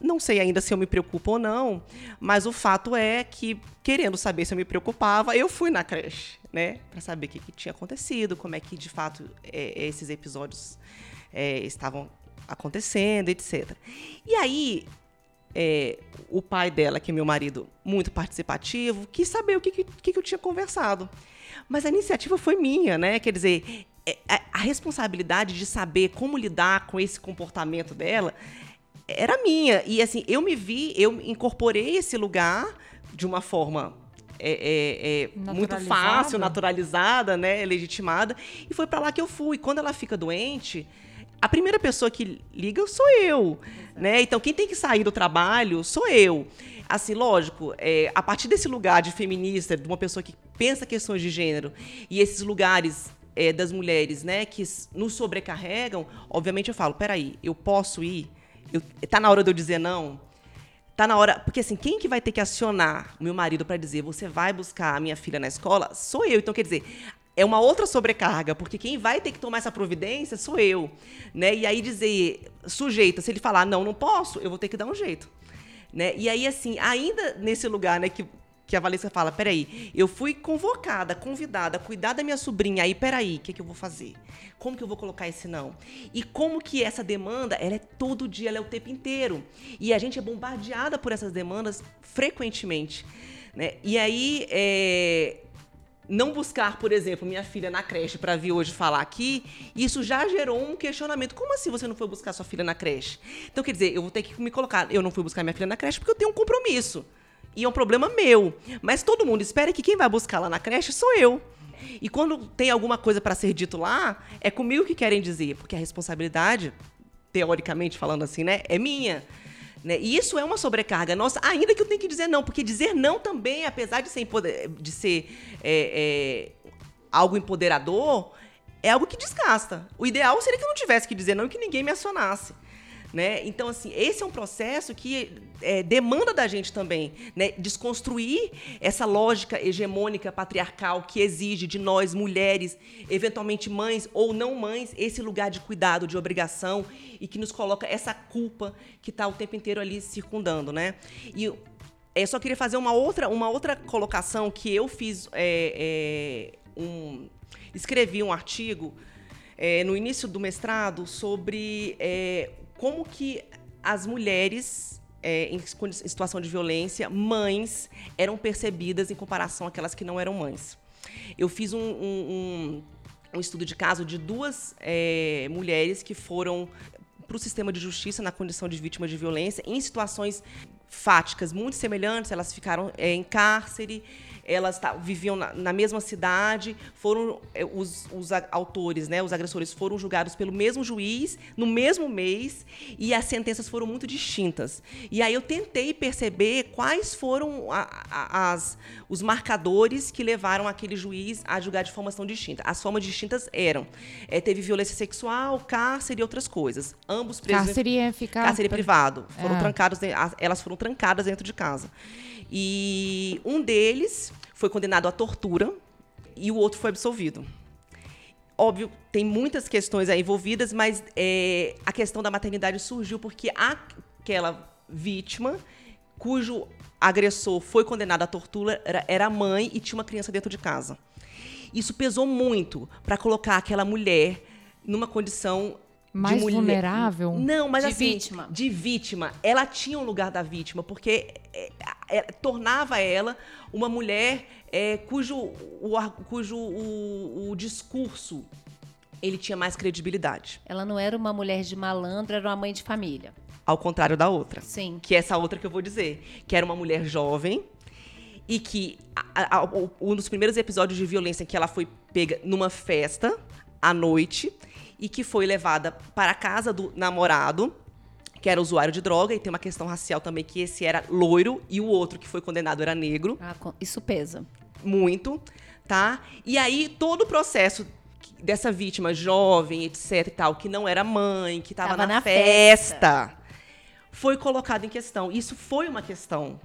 B: não sei ainda se eu me preocupo ou não, mas o fato é que, querendo saber se eu me preocupava, eu fui na creche, né? Para saber o que, que, tinha acontecido, como é que de fato é, esses episódios é, estavam acontecendo, etc. E aí, é, o pai dela, que é meu marido, muito participativo, quis saber o que, que, que eu tinha conversado. Mas a iniciativa foi minha, né? Quer dizer, é, a responsabilidade de saber como lidar com esse comportamento dela era minha. E assim, eu me vi, eu incorporei esse lugar de uma forma é, é, é muito fácil, naturalizada, né, legitimada, e foi para lá que eu fui. Quando ela fica doente, a primeira pessoa que liga sou eu, né? Então quem tem que sair do trabalho sou eu. Assim, lógico, é, a partir desse lugar de feminista, de uma pessoa que pensa questões de gênero e esses lugares é, das mulheres, né, que nos sobrecarregam, obviamente eu falo, peraí, eu posso ir? Eu, tá na hora de eu dizer não? Tá na hora. Porque assim, quem que vai ter que acionar o meu marido para dizer você vai buscar a minha filha na escola? Sou eu. Então, quer dizer, é uma outra sobrecarga, porque quem vai ter que tomar essa providência sou eu. Né? E aí dizer, sujeita, se ele falar não, não posso, eu vou ter que dar um jeito. Né? E aí, assim, ainda nesse lugar, né, que que a Valesca fala, peraí, eu fui convocada, convidada a cuidar da minha sobrinha, aí peraí, o que, que eu vou fazer? Como que eu vou colocar esse não? E como que essa demanda, ela é todo dia, ela é o tempo inteiro. E a gente é bombardeada por essas demandas frequentemente. Né? E aí, é, não buscar, por exemplo, minha filha na creche para vir hoje falar aqui, isso já gerou um questionamento. Como assim você não foi buscar sua filha na creche? Então, quer dizer, eu vou ter que me colocar, eu não fui buscar minha filha na creche porque eu tenho um compromisso. E é um problema meu. Mas todo mundo espera que quem vai buscar lá na creche sou eu. E quando tem alguma coisa para ser dito lá, é comigo que querem dizer, porque a responsabilidade, teoricamente falando assim, né, é minha. Né? E isso é uma sobrecarga nossa, ainda que eu tenha que dizer não, porque dizer não também, apesar de ser, de ser é, é, algo empoderador, é algo que desgasta. O ideal seria que eu não tivesse que dizer não e que ninguém me acionasse. Né? Então, assim, esse é um processo que é, demanda da gente também né? desconstruir essa lógica hegemônica patriarcal que exige de nós, mulheres, eventualmente mães ou não mães, esse lugar de cuidado, de obrigação e que nos coloca essa culpa que está o tempo inteiro ali circundando. Né? E eu só queria fazer uma outra, uma outra colocação que eu fiz. É, é, um, escrevi um artigo é, no início do mestrado sobre é, como que as mulheres é, em, situação de violência, mães, eram percebidas em comparação àquelas que não eram mães. Eu fiz um, um, um, um estudo de caso de duas é, mulheres que foram para o sistema de justiça na condição de vítima de violência em situações fáticas muito semelhantes. Elas ficaram é, em cárcere elas tá, viviam na, na, mesma cidade, foram é, os, os autores, né, os agressores foram julgados pelo mesmo juiz no mesmo mês e as sentenças foram muito distintas. E aí eu tentei perceber quais foram a, a, as, os marcadores que levaram aquele juiz a julgar de forma tão distinta. As formas distintas eram é, teve violência sexual, cárcere e outras coisas. Ambos presos.
A: Cárcere é ficar.
B: Cárcere privado. Foram ah. trancados, elas foram trancadas dentro de casa. E um deles foi condenado à tortura e o outro foi absolvido. Óbvio, tem muitas questões aí envolvidas, mas é, a questão da maternidade surgiu porque aquela vítima, cujo agressor foi condenado à tortura, era, era mãe e tinha uma criança dentro de casa. Isso pesou muito para colocar aquela mulher numa condição
A: mais
B: mulher...
A: vulnerável?
B: Não, mas
C: de
B: assim,
C: vítima.
B: de vítima. Ela tinha um lugar da vítima, porque é, é, tornava ela uma mulher é, cujo, o, cujo o, o discurso ele tinha mais credibilidade.
C: Ela não era uma mulher de malandro, era uma mãe de família.
B: Ao contrário da outra.
C: Sim.
B: Que é essa outra que eu vou dizer. Que era uma mulher jovem e que a, a, um dos primeiros episódios de violência que ela foi pega numa festa à noite e que foi levada para a casa do namorado, que era usuário de droga, e tem uma questão racial também, que esse era loiro e o outro que foi condenado era negro.
C: Ah, isso pesa.
B: Muito, tá? E aí todo o processo dessa vítima jovem, etc e tal, que não era mãe, que estava na, na, festa, festa, foi colocado em questão. Isso foi uma questão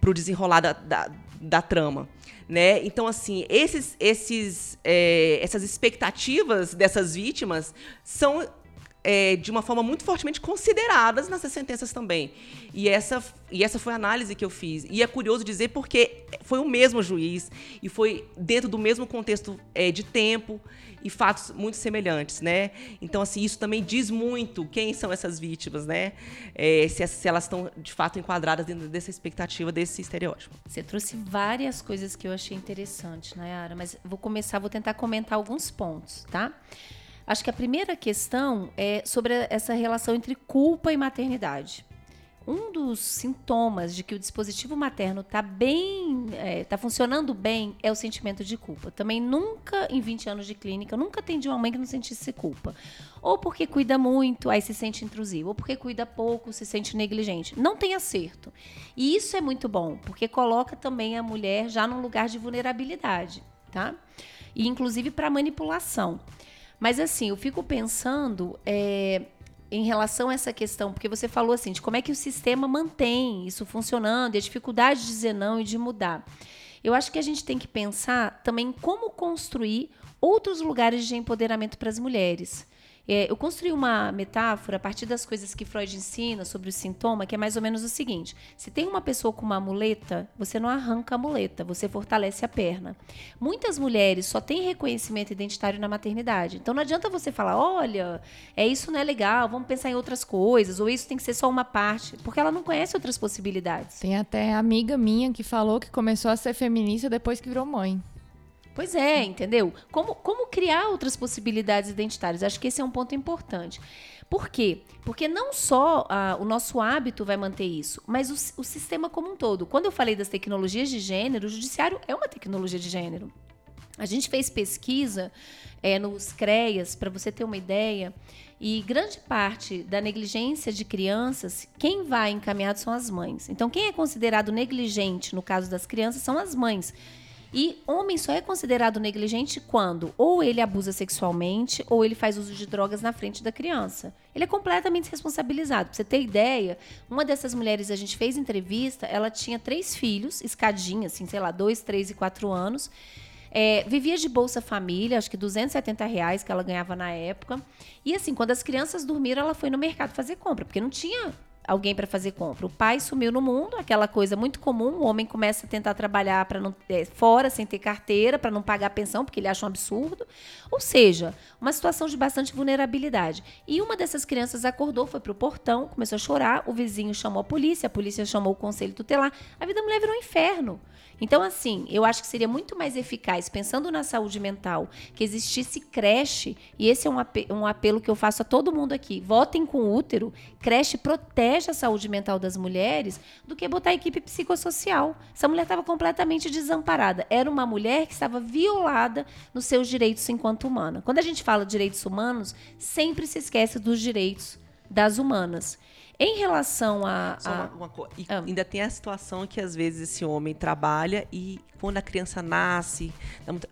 B: para o desenrolar da, da, da trama. Né? Então, assim, esses, esses, é, essas expectativas dessas vítimas são é, de uma forma muito fortemente consideradas nessas sentenças também. E essa, e essa foi a análise que eu fiz. E é curioso dizer porque foi o mesmo juiz e foi dentro do mesmo contexto é, de tempo e fatos muito semelhantes, né? Então, assim, isso também diz muito quem são essas vítimas, né? É, se, se, elas estão, de fato, enquadradas dentro dessa expectativa, desse estereótipo.
C: Você trouxe várias coisas que eu achei interessantes, Nayara, mas vou começar, vou tentar comentar alguns pontos, tá? Acho que a primeira questão é sobre essa relação entre culpa e maternidade. Um dos sintomas de que o dispositivo materno está bem, está é, tá funcionando bem, é o sentimento de culpa. Também nunca, em 20 anos de clínica, nunca atendi uma mãe que não sentisse culpa. Ou porque cuida muito, aí se sente intrusivo. Ou porque cuida pouco, se sente negligente. Não tem acerto. E isso é muito bom, porque coloca também a mulher já num lugar de vulnerabilidade, tá? E inclusive para manipulação. Mas assim, eu fico pensando é, em relação a essa questão, porque você falou assim, de como é que o sistema mantém isso funcionando e a dificuldade de dizer não e de mudar. Eu acho que a gente tem que pensar também como construir outros lugares de empoderamento para as mulheres. É, eu construí uma metáfora a partir das coisas que Freud ensina sobre o sintoma, que é mais ou menos o seguinte: se tem uma pessoa com uma muleta, você não arranca a muleta, você fortalece a perna. Muitas mulheres só têm reconhecimento identitário na maternidade. Então não adianta você falar, olha, é isso não é legal, vamos pensar em outras coisas, ou isso tem que ser só uma parte, porque ela não conhece outras possibilidades.
A: Tem até amiga minha que falou que começou a ser feminista depois que virou mãe.
C: Pois é, entendeu? Como, como criar outras possibilidades identitárias? Acho que esse é um ponto importante. Por quê? Porque não só ah, o nosso hábito vai manter isso, mas o, o sistema como um todo. Quando eu falei das tecnologias de gênero, o judiciário é uma tecnologia de gênero. A gente fez pesquisa é, nos CREAS, para você ter uma ideia, e grande parte da negligência de crianças, quem vai encaminhado são as mães. Então, quem é considerado negligente no caso das crianças são as mães. E homem só é considerado negligente quando ou ele abusa sexualmente ou ele faz uso de drogas na frente da criança. Ele é completamente responsabilizado. Pra você ter ideia, uma dessas mulheres a gente fez entrevista, ela tinha três filhos, escadinha, assim, sei lá, dois, três e quatro anos. É, vivia de Bolsa Família, acho que 270 reais que ela ganhava na época. E assim, quando as crianças dormiram, ela foi no mercado fazer compra, porque não tinha alguém para fazer compra. O pai sumiu no mundo, aquela coisa muito comum. O homem começa a tentar trabalhar para não é, fora sem ter carteira, para não pagar pensão, porque ele acha um absurdo. Ou seja, uma situação de bastante vulnerabilidade. E uma dessas crianças acordou, foi para o portão, começou a chorar. O vizinho chamou a polícia, a polícia chamou o conselho tutelar. A vida da mulher virou um inferno. Então, assim, eu acho que seria muito mais eficaz, pensando na saúde mental, que existisse creche, e esse é um, um apelo que eu faço a todo mundo aqui: votem com útero, creche protege a saúde mental das mulheres, do que botar a equipe psicossocial. Essa mulher estava completamente desamparada. Era uma mulher que estava violada nos seus direitos enquanto humana. Quando a gente fala de direitos humanos, sempre se esquece dos direitos das humanas. Em relação a. a...
B: Uma, uma, e ah. Ainda tem a situação que às vezes esse homem trabalha e quando a criança nasce,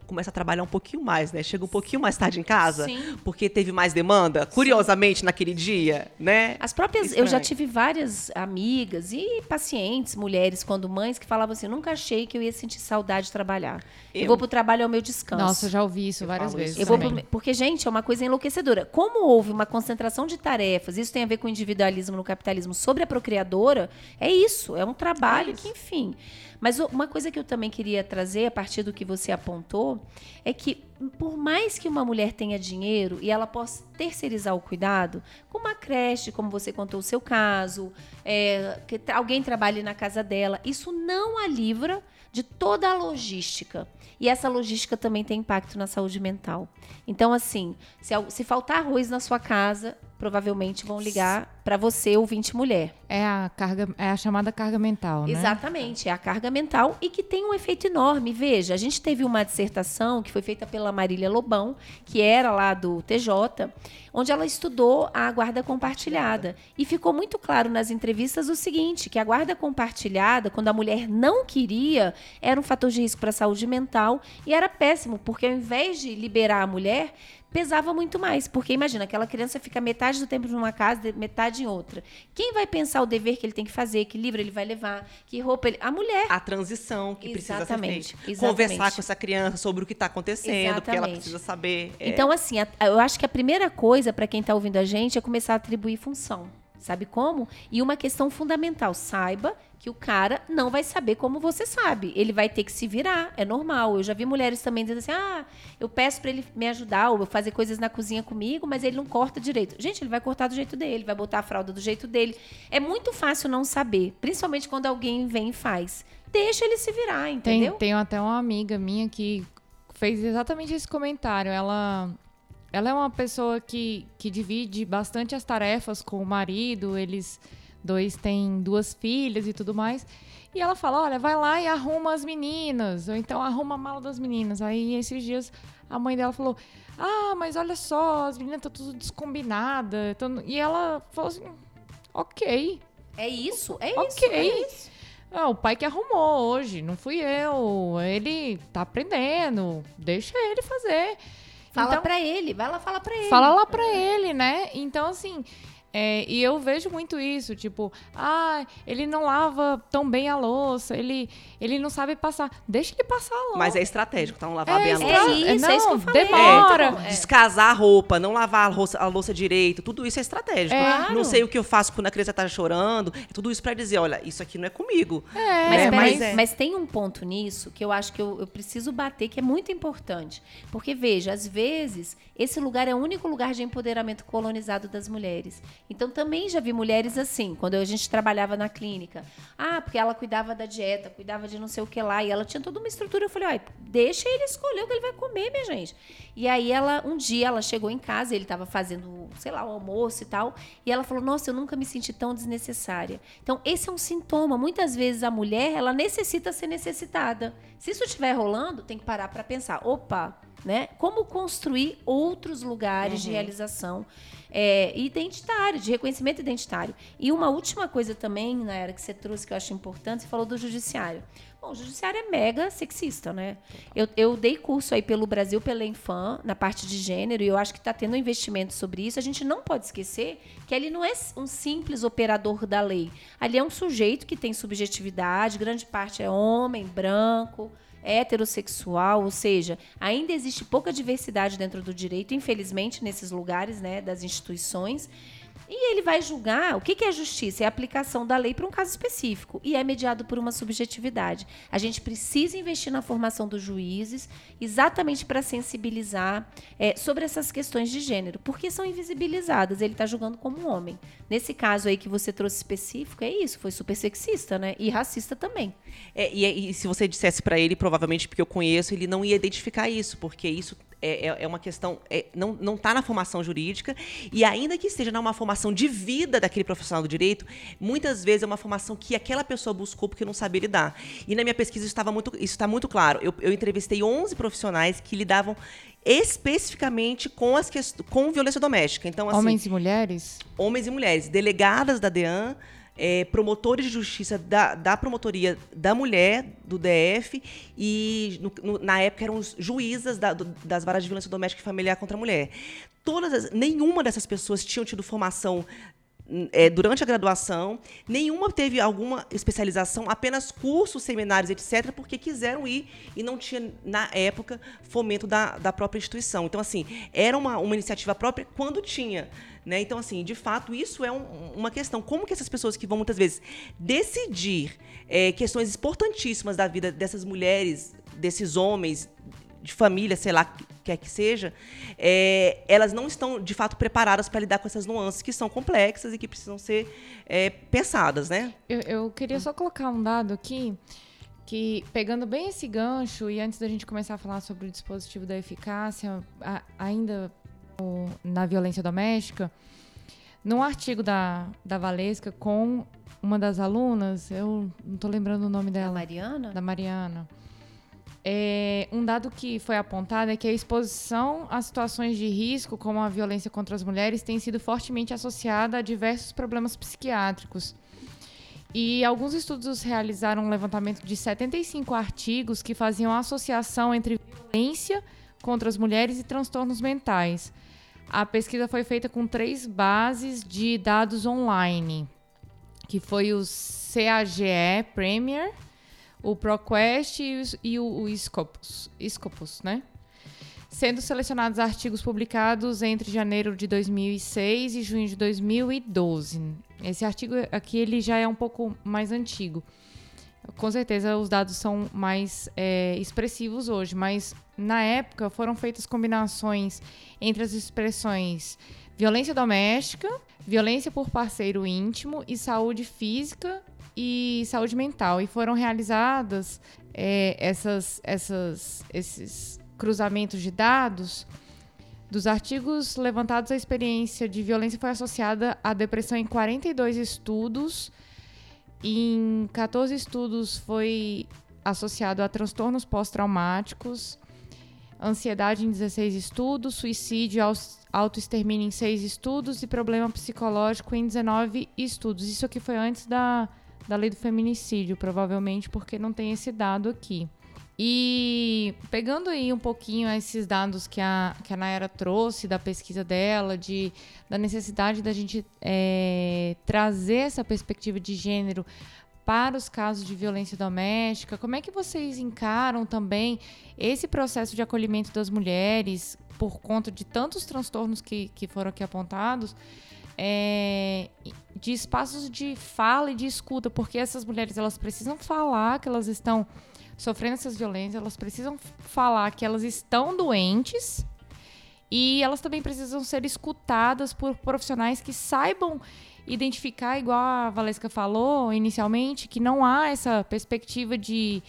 B: começa a trabalhar um pouquinho mais, né? Chega um pouquinho mais tarde em casa, Sim. porque teve mais demanda, curiosamente, Sim. naquele dia, né?
C: As próprias. Estranho. Eu já tive várias amigas e pacientes, mulheres, quando mães, que falavam assim: nunca achei que eu ia sentir saudade de trabalhar. Eu, eu vou pro trabalho ao meu descanso.
A: Nossa, eu já ouvi isso eu várias vezes.
C: Eu vou pro, porque, gente, é uma coisa enlouquecedora. Como houve uma concentração de tarefas, isso tem a ver com o individualismo no capitalismo sobre a procriadora, é isso, é um trabalho é que, enfim. Mas uma coisa que eu também queria trazer a partir do que você apontou é que por mais que uma mulher tenha dinheiro e ela possa terceirizar o cuidado, como uma creche, como você contou o seu caso, é, que alguém trabalhe na casa dela, isso não a livra de toda a logística. E essa logística também tem impacto na saúde mental. Então, assim, se, se faltar arroz na sua casa, provavelmente vão ligar para você, ouvinte mulher.
A: É a carga, é a chamada carga mental, né?
C: Exatamente, é a carga mental e que tem um efeito enorme. Veja, a gente teve uma dissertação que foi feita pela Marília Lobão, que era lá do TJ, onde ela estudou a guarda compartilhada. E ficou muito claro nas entrevistas o seguinte, que a guarda compartilhada, quando a mulher não queria, era um fator de risco para a saúde mental e era péssimo, porque ao invés de liberar a mulher, pesava muito mais. Porque imagina, aquela criança fica metade do tempo numa casa, metade em outra. Quem vai pensar o dever que ele tem que fazer, que livro ele vai levar, que roupa ele. A mulher.
B: A transição que
C: Exatamente,
B: precisa ser feita.
C: exatamente.
B: Conversar com essa criança sobre o que está acontecendo, porque ela
C: Exatamente.
B: precisa saber. é,
C: Então, assim, a- eu acho que a primeira coisa para quem está ouvindo a gente é começar a atribuir função. Sabe como? E uma questão fundamental: saiba que o cara não vai saber como você sabe. Ele vai ter que se virar. É normal. Eu já vi mulheres também dizendo assim: ah, eu peço para ele me ajudar ou fazer coisas na cozinha comigo, mas ele não corta direito. Gente, ele vai cortar do jeito dele, vai botar a fralda do jeito dele. É muito fácil não saber, principalmente quando alguém vem e faz. Deixa ele se virar,
A: Tem,
C: entendeu?
A: tenho até uma amiga minha que fez exatamente esse comentário. Ela, ela é uma pessoa que, que divide bastante as tarefas com o marido. Eles dois têm duas filhas e tudo mais. E ela fala: olha, vai lá e arruma as meninas. Ou então arruma a mala das meninas. Aí esses dias a mãe dela falou: Ah, mas olha só, as meninas estão tudo descombinadas. tão-" E ela falou assim: Ok.
C: É isso, é isso.
A: Ok.
C: é isso.
A: Ah, o pai que arrumou hoje, não fui eu. Ele tá aprendendo, deixa ele fazer.
C: Fala
A: Então,
C: pra ele, vai lá fala pra ele.
A: Fala lá pra ele, né? Então, assim, é, e eu vejo muito isso, tipo, ah, ele não lava tão bem a louça, ele, ele não sabe passar. Deixa ele passar louça.
B: Mas é estratégico, tá? Não lavar bem a louça.
C: É isso,
A: não,
C: é isso que eu falei.
A: demora.
C: É.
B: Descasar a roupa, não lavar a louça, a louça direito, tudo isso é estratégico.
A: É.
B: Não sei o que eu faço quando a criança tá chorando, é tudo isso pra dizer, olha, isso aqui não é comigo.
A: É,
C: Mas,
B: né? Mas
C: mas,
B: é.
C: tem um ponto nisso que eu acho que eu, eu preciso bater, que é muito importante. Porque, veja, às vezes, esse lugar é o único lugar de empoderamento colonizado das mulheres. Então, também já vi mulheres assim, quando a gente trabalhava na clínica. Ah, porque ela cuidava da dieta, cuidava de não sei o que lá, e ela tinha toda uma estrutura. Eu falei, olha, deixa ele escolher o que ele vai comer, minha gente. E aí, ela, um dia, ela chegou em casa, ele estava fazendo, sei lá, o almoço e tal, e ela falou, nossa, eu nunca me senti tão desnecessária. Então, esse é um sintoma. Muitas vezes a mulher, ela necessita ser necessitada. Se isso estiver rolando, tem que parar para pensar, opa, né? Como construir outros lugares de realização é, identitário, de reconhecimento identitário. E uma última coisa também, na era que você trouxe, que eu acho importante, você falou do judiciário. Bom, o judiciário é mega sexista, né? Eu, eu dei curso aí pelo Brasil, pela Infam, na parte de gênero, e eu acho que está tendo um investimento sobre isso. A gente não pode esquecer que ele não é um simples operador da lei. Ali é um sujeito que tem subjetividade, grande parte é homem, branco, heterossexual, ou seja, ainda existe pouca diversidade dentro do direito, infelizmente, nesses lugares, né, das instituições. E ele vai julgar o que que é justiça? É a aplicação da lei para um caso específico e é mediado por uma subjetividade. A gente precisa investir na formação dos juízes exatamente para sensibilizar é, sobre essas questões de gênero, porque são invisibilizadas. Ele está julgando como um homem. Nesse caso aí que você trouxe específico, é isso, foi super sexista, né? E racista também.
B: É, e, e se você dissesse pra ele, provavelmente porque eu conheço, ele não ia identificar isso, porque isso é, é- é uma questão, é, não, está na formação jurídica, e ainda que esteja numa formação de vida daquele profissional do direito, muitas vezes é uma formação que aquela pessoa buscou porque não sabia lidar. E na minha pesquisa isso, estava muito, isso está muito claro. Eu, eu entrevistei 11 profissionais que lidavam especificamente com, as com violência doméstica. Então, assim,
A: Homens e mulheres?
B: homens e mulheres, delegadas da DEAN, eh, promotores de justiça da, da promotoria da mulher, do DF, e no- no- na época eram juízas da- do- das varas de violência doméstica e familiar contra a mulher. Todas as- nenhuma dessas pessoas tinham tido formação eh, durante a graduação, nenhuma teve alguma especialização, apenas cursos, seminários, etc., porque quiseram ir e não tinha, na época, fomento da, da própria instituição. Então, assim, era uma, uma iniciativa própria quando tinha. Né? Então, assim, de fato, isso é um- uma questão. Como que essas pessoas que vão muitas vezes decidir eh, questões importantíssimas da vida dessas mulheres, desses homens, de família, sei lá, que quer que seja, eh, elas não estão, de fato, preparadas para lidar com essas nuances que são complexas e que precisam ser eh, pensadas, né?
A: Eu, eu queria só colocar um dado aqui, que pegando bem esse gancho, e antes da gente começar a falar sobre o dispositivo da eficácia, a- ainda o- na violência doméstica, num artigo da, da Valesca com uma das alunas, eu não tô lembrando o nome
C: Da
A: dela,
C: Mariana?
A: da Mariana. É, um dado que foi apontado é que a exposição a situações de risco, como a violência contra as mulheres, tem sido fortemente associada a diversos problemas psiquiátricos. E alguns estudos realizaram um levantamento de 75 artigos que faziam associação entre violência contra as mulheres e transtornos mentais. A pesquisa foi feita com três bases de dados online, que foi o CAGE Premier, o ProQuest e o, o Scopus, Scopus, né? Sendo selecionados artigos publicados entre janeiro de 2006 e junho de 2012. Esse artigo aqui ele já é um pouco mais antigo. Com certeza os dados são mais é, expressivos hoje, mas na época foram feitas combinações entre as expressões violência doméstica, violência por parceiro íntimo e saúde física e saúde mental. E foram realizadas é, essas, essas, esses cruzamentos de dados. Dos artigos levantados, a experiência de violência foi associada à depressão em 42 estudos. Em 14 estudos foi associado a transtornos pós-traumáticos, ansiedade em 16 estudos, suicídio, autoextermínio em 6 estudos e problema psicológico em 19 estudos. Isso aqui foi antes da, da lei do feminicídio, provavelmente porque não tem esse dado aqui. E pegando aí um pouquinho esses dados que a, que a Nayara trouxe da pesquisa dela, de, da necessidade da gente é, trazer essa perspectiva de gênero para os casos de violência doméstica, como é que vocês encaram também esse processo de acolhimento das mulheres por conta de tantos transtornos que, que foram aqui apontados? É, de espaços de fala e de escuta, porque essas mulheres elas precisam falar que elas estão sofrendo essas violências, elas precisam falar que elas estão doentes e elas também precisam ser escutadas por profissionais que saibam identificar, igual a Valesca falou inicialmente, que não há essa perspectiva de,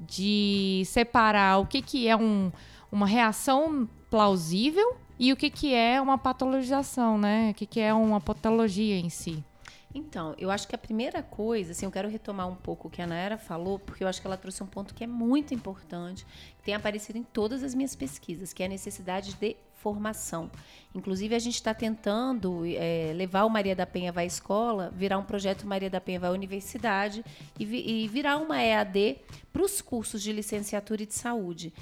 A: de separar o que, que é um, uma reação plausível e o que, que é uma patologização, né? O que, que é uma patologia em si.
C: Então, eu acho que a primeira coisa, assim, eu quero retomar um pouco o que a Naira falou, porque eu acho que ela trouxe um ponto que é muito importante, que tem aparecido em todas as minhas pesquisas, que é a necessidade de formação. Inclusive, a gente está tentando é, levar o Maria da Penha vai à escola, virar um projeto Maria da Penha vai à universidade e, vi, e virar uma EAD para os cursos de licenciatura e de saúde.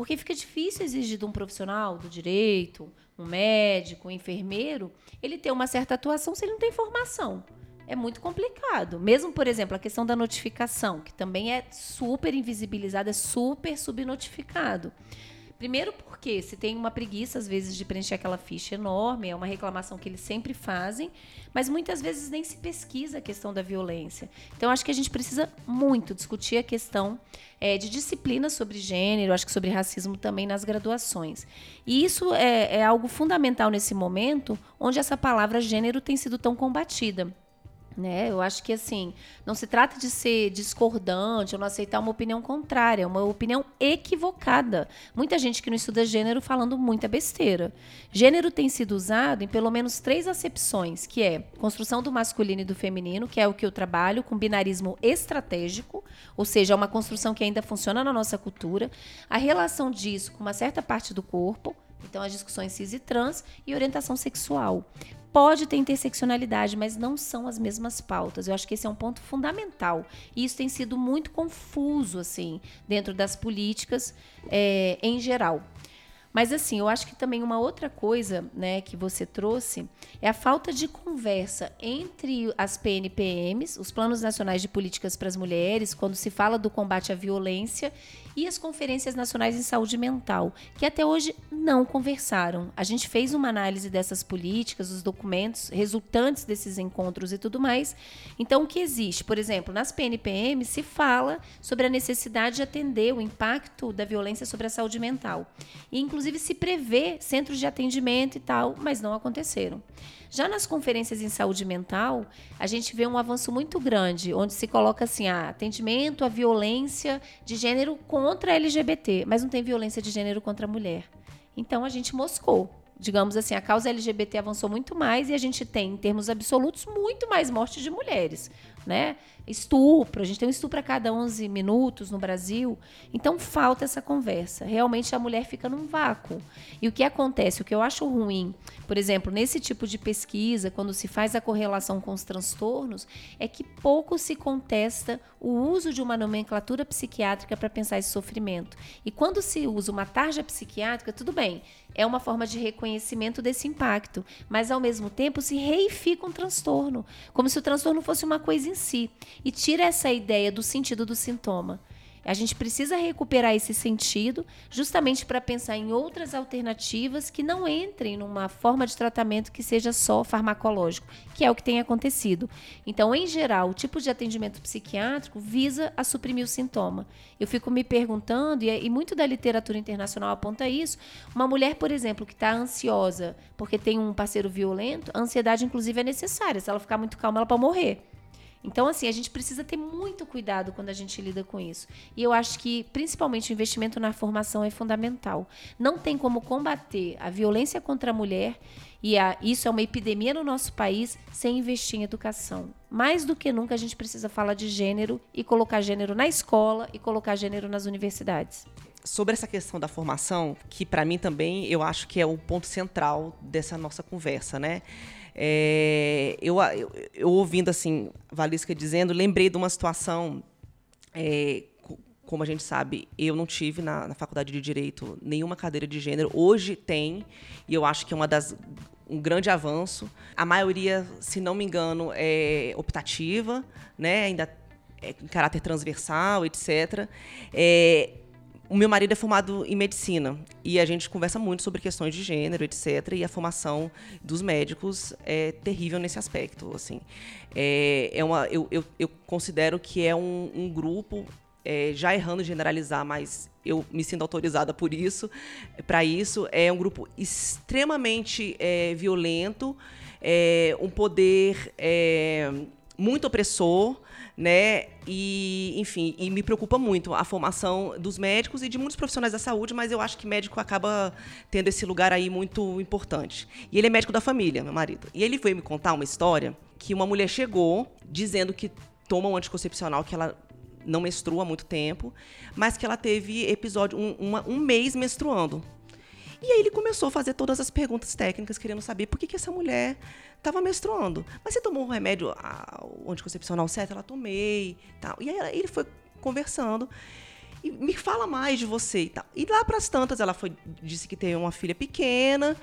C: Porque fica difícil exigir de um profissional do direito, um médico, um enfermeiro, ele ter uma certa atuação se ele não tem formação. É muito complicado. Mesmo, por exemplo, a questão da notificação, que também é super invisibilizada, é super subnotificado. Primeiro porque se tem uma preguiça, às vezes, de preencher aquela ficha enorme, é uma reclamação que eles sempre fazem, mas muitas vezes nem se pesquisa a questão da violência. Então, acho que a gente precisa muito discutir a questão é, de disciplina sobre gênero, acho que sobre racismo também nas graduações. E isso é, é algo fundamental nesse momento, onde essa palavra gênero tem sido tão combatida. Né? Eu acho que assim, não se trata de ser discordante ou não aceitar uma opinião contrária, é uma opinião equivocada. Muita gente que não estuda gênero falando muita besteira. Gênero tem sido usado em pelo menos três acepções, que é construção do masculino e do feminino, que é o que eu trabalho com binarismo estratégico, ou seja, é uma construção que ainda funciona na nossa cultura, a relação disso com uma certa parte do corpo, então, as discussões cis e trans e orientação sexual pode ter interseccionalidade, mas não são as mesmas pautas. Eu acho que esse é um ponto fundamental. E isso tem sido muito confuso, assim, dentro das políticas é, em geral. Mas assim, eu acho que também uma outra coisa, né, que você trouxe é a falta de conversa entre as PNPMs, os Planos Nacionais de Políticas para as Mulheres, quando se fala do combate à violência e as conferências nacionais em saúde mental, que até hoje não conversaram. A gente fez uma análise dessas políticas, os documentos resultantes desses encontros e tudo mais. Então, o que existe? Por exemplo, nas PNPM se fala sobre a necessidade de atender o impacto da violência sobre a saúde mental. E, inclusive, se prevê centros de atendimento e tal, mas não aconteceram. Já nas conferências em saúde mental, a gente vê um avanço muito grande, onde se coloca assim, ah, atendimento à violência de gênero contra LGBT, mas não tem violência de gênero contra a mulher. Então a gente moscou. Digamos assim, a causa LGBT avançou muito mais e a gente tem, em termos absolutos, muito mais mortes de mulheres né? Estupro, a gente tem um estupro a cada 11 minutos no Brasil. Então falta essa conversa. Realmente a mulher fica num vácuo. E o que acontece, o que eu acho ruim, por exemplo, nesse tipo de pesquisa, quando se faz a correlação com os transtornos, é que pouco se contesta o uso de uma nomenclatura psiquiátrica para pensar esse sofrimento. E quando se usa uma tarja psiquiátrica, tudo bem, é uma forma de reconhecimento desse impacto, mas ao mesmo tempo se reifica um transtorno, como se o transtorno fosse uma coisa em si, e tira essa ideia do sentido do sintoma. A gente precisa recuperar esse sentido justamente para pensar em outras alternativas que não entrem numa forma de tratamento que seja só farmacológico, que é o que tem acontecido. Então, em geral, o tipo de atendimento psiquiátrico visa a suprimir o sintoma. Eu fico me perguntando, e, e muito da literatura internacional aponta isso, uma mulher, por exemplo, que está ansiosa porque tem um parceiro violento, a ansiedade, inclusive, é necessária. Se ela ficar muito calma, ela pode morrer. Então, assim, a gente precisa ter muito cuidado quando a gente lida com isso. E eu acho que, principalmente, o investimento na formação é fundamental. Não tem como combater a violência contra a mulher, e a, isso é uma epidemia no nosso país, sem investir em educação. Mais do que nunca, a gente precisa falar de gênero e colocar gênero na escola e colocar gênero nas universidades
B: sobre essa questão da formação, que para mim também eu acho que é o ponto central dessa nossa conversa, né? É, eu, eu, eu, ouvindo assim, Valisca dizendo, lembrei de uma situação. É, como a gente sabe, eu não tive na, na, faculdade de direito nenhuma cadeira de gênero. Hoje tem, e eu acho que é uma das um grande avanço. A maioria, se não me engano, é optativa, né? Ainda é em caráter transversal, etc. É, o meu marido é formado em medicina e a gente conversa muito sobre questões de gênero, etc. E a formação dos médicos é terrível nesse aspecto. Assim, é, é uma, eu, eu, eu considero que é um, um grupo é, já errando generalizar, mas eu me sinto autorizada por isso, para isso, é um grupo extremamente é, violento, é, um poder é, muito opressor, né? E, enfim, e me preocupa muito a formação dos médicos e de muitos profissionais da saúde, mas eu acho que médico acaba tendo esse lugar aí muito importante. E ele é médico da família, meu marido. E ele veio me contar uma história que uma mulher chegou dizendo que toma um anticoncepcional que ela não menstrua há muito tempo, mas que ela teve episódio um, uma, um mês menstruando. E aí ele começou a fazer todas as perguntas técnicas, querendo saber por que, que essa mulher estava menstruando. Mas você tomou um remédio ah, anticoncepcional certo? Ela tomei. Tal. E aí ele foi conversando. E me fala mais de você e tal. E lá para as tantas, ela foi, disse que tem uma filha pequena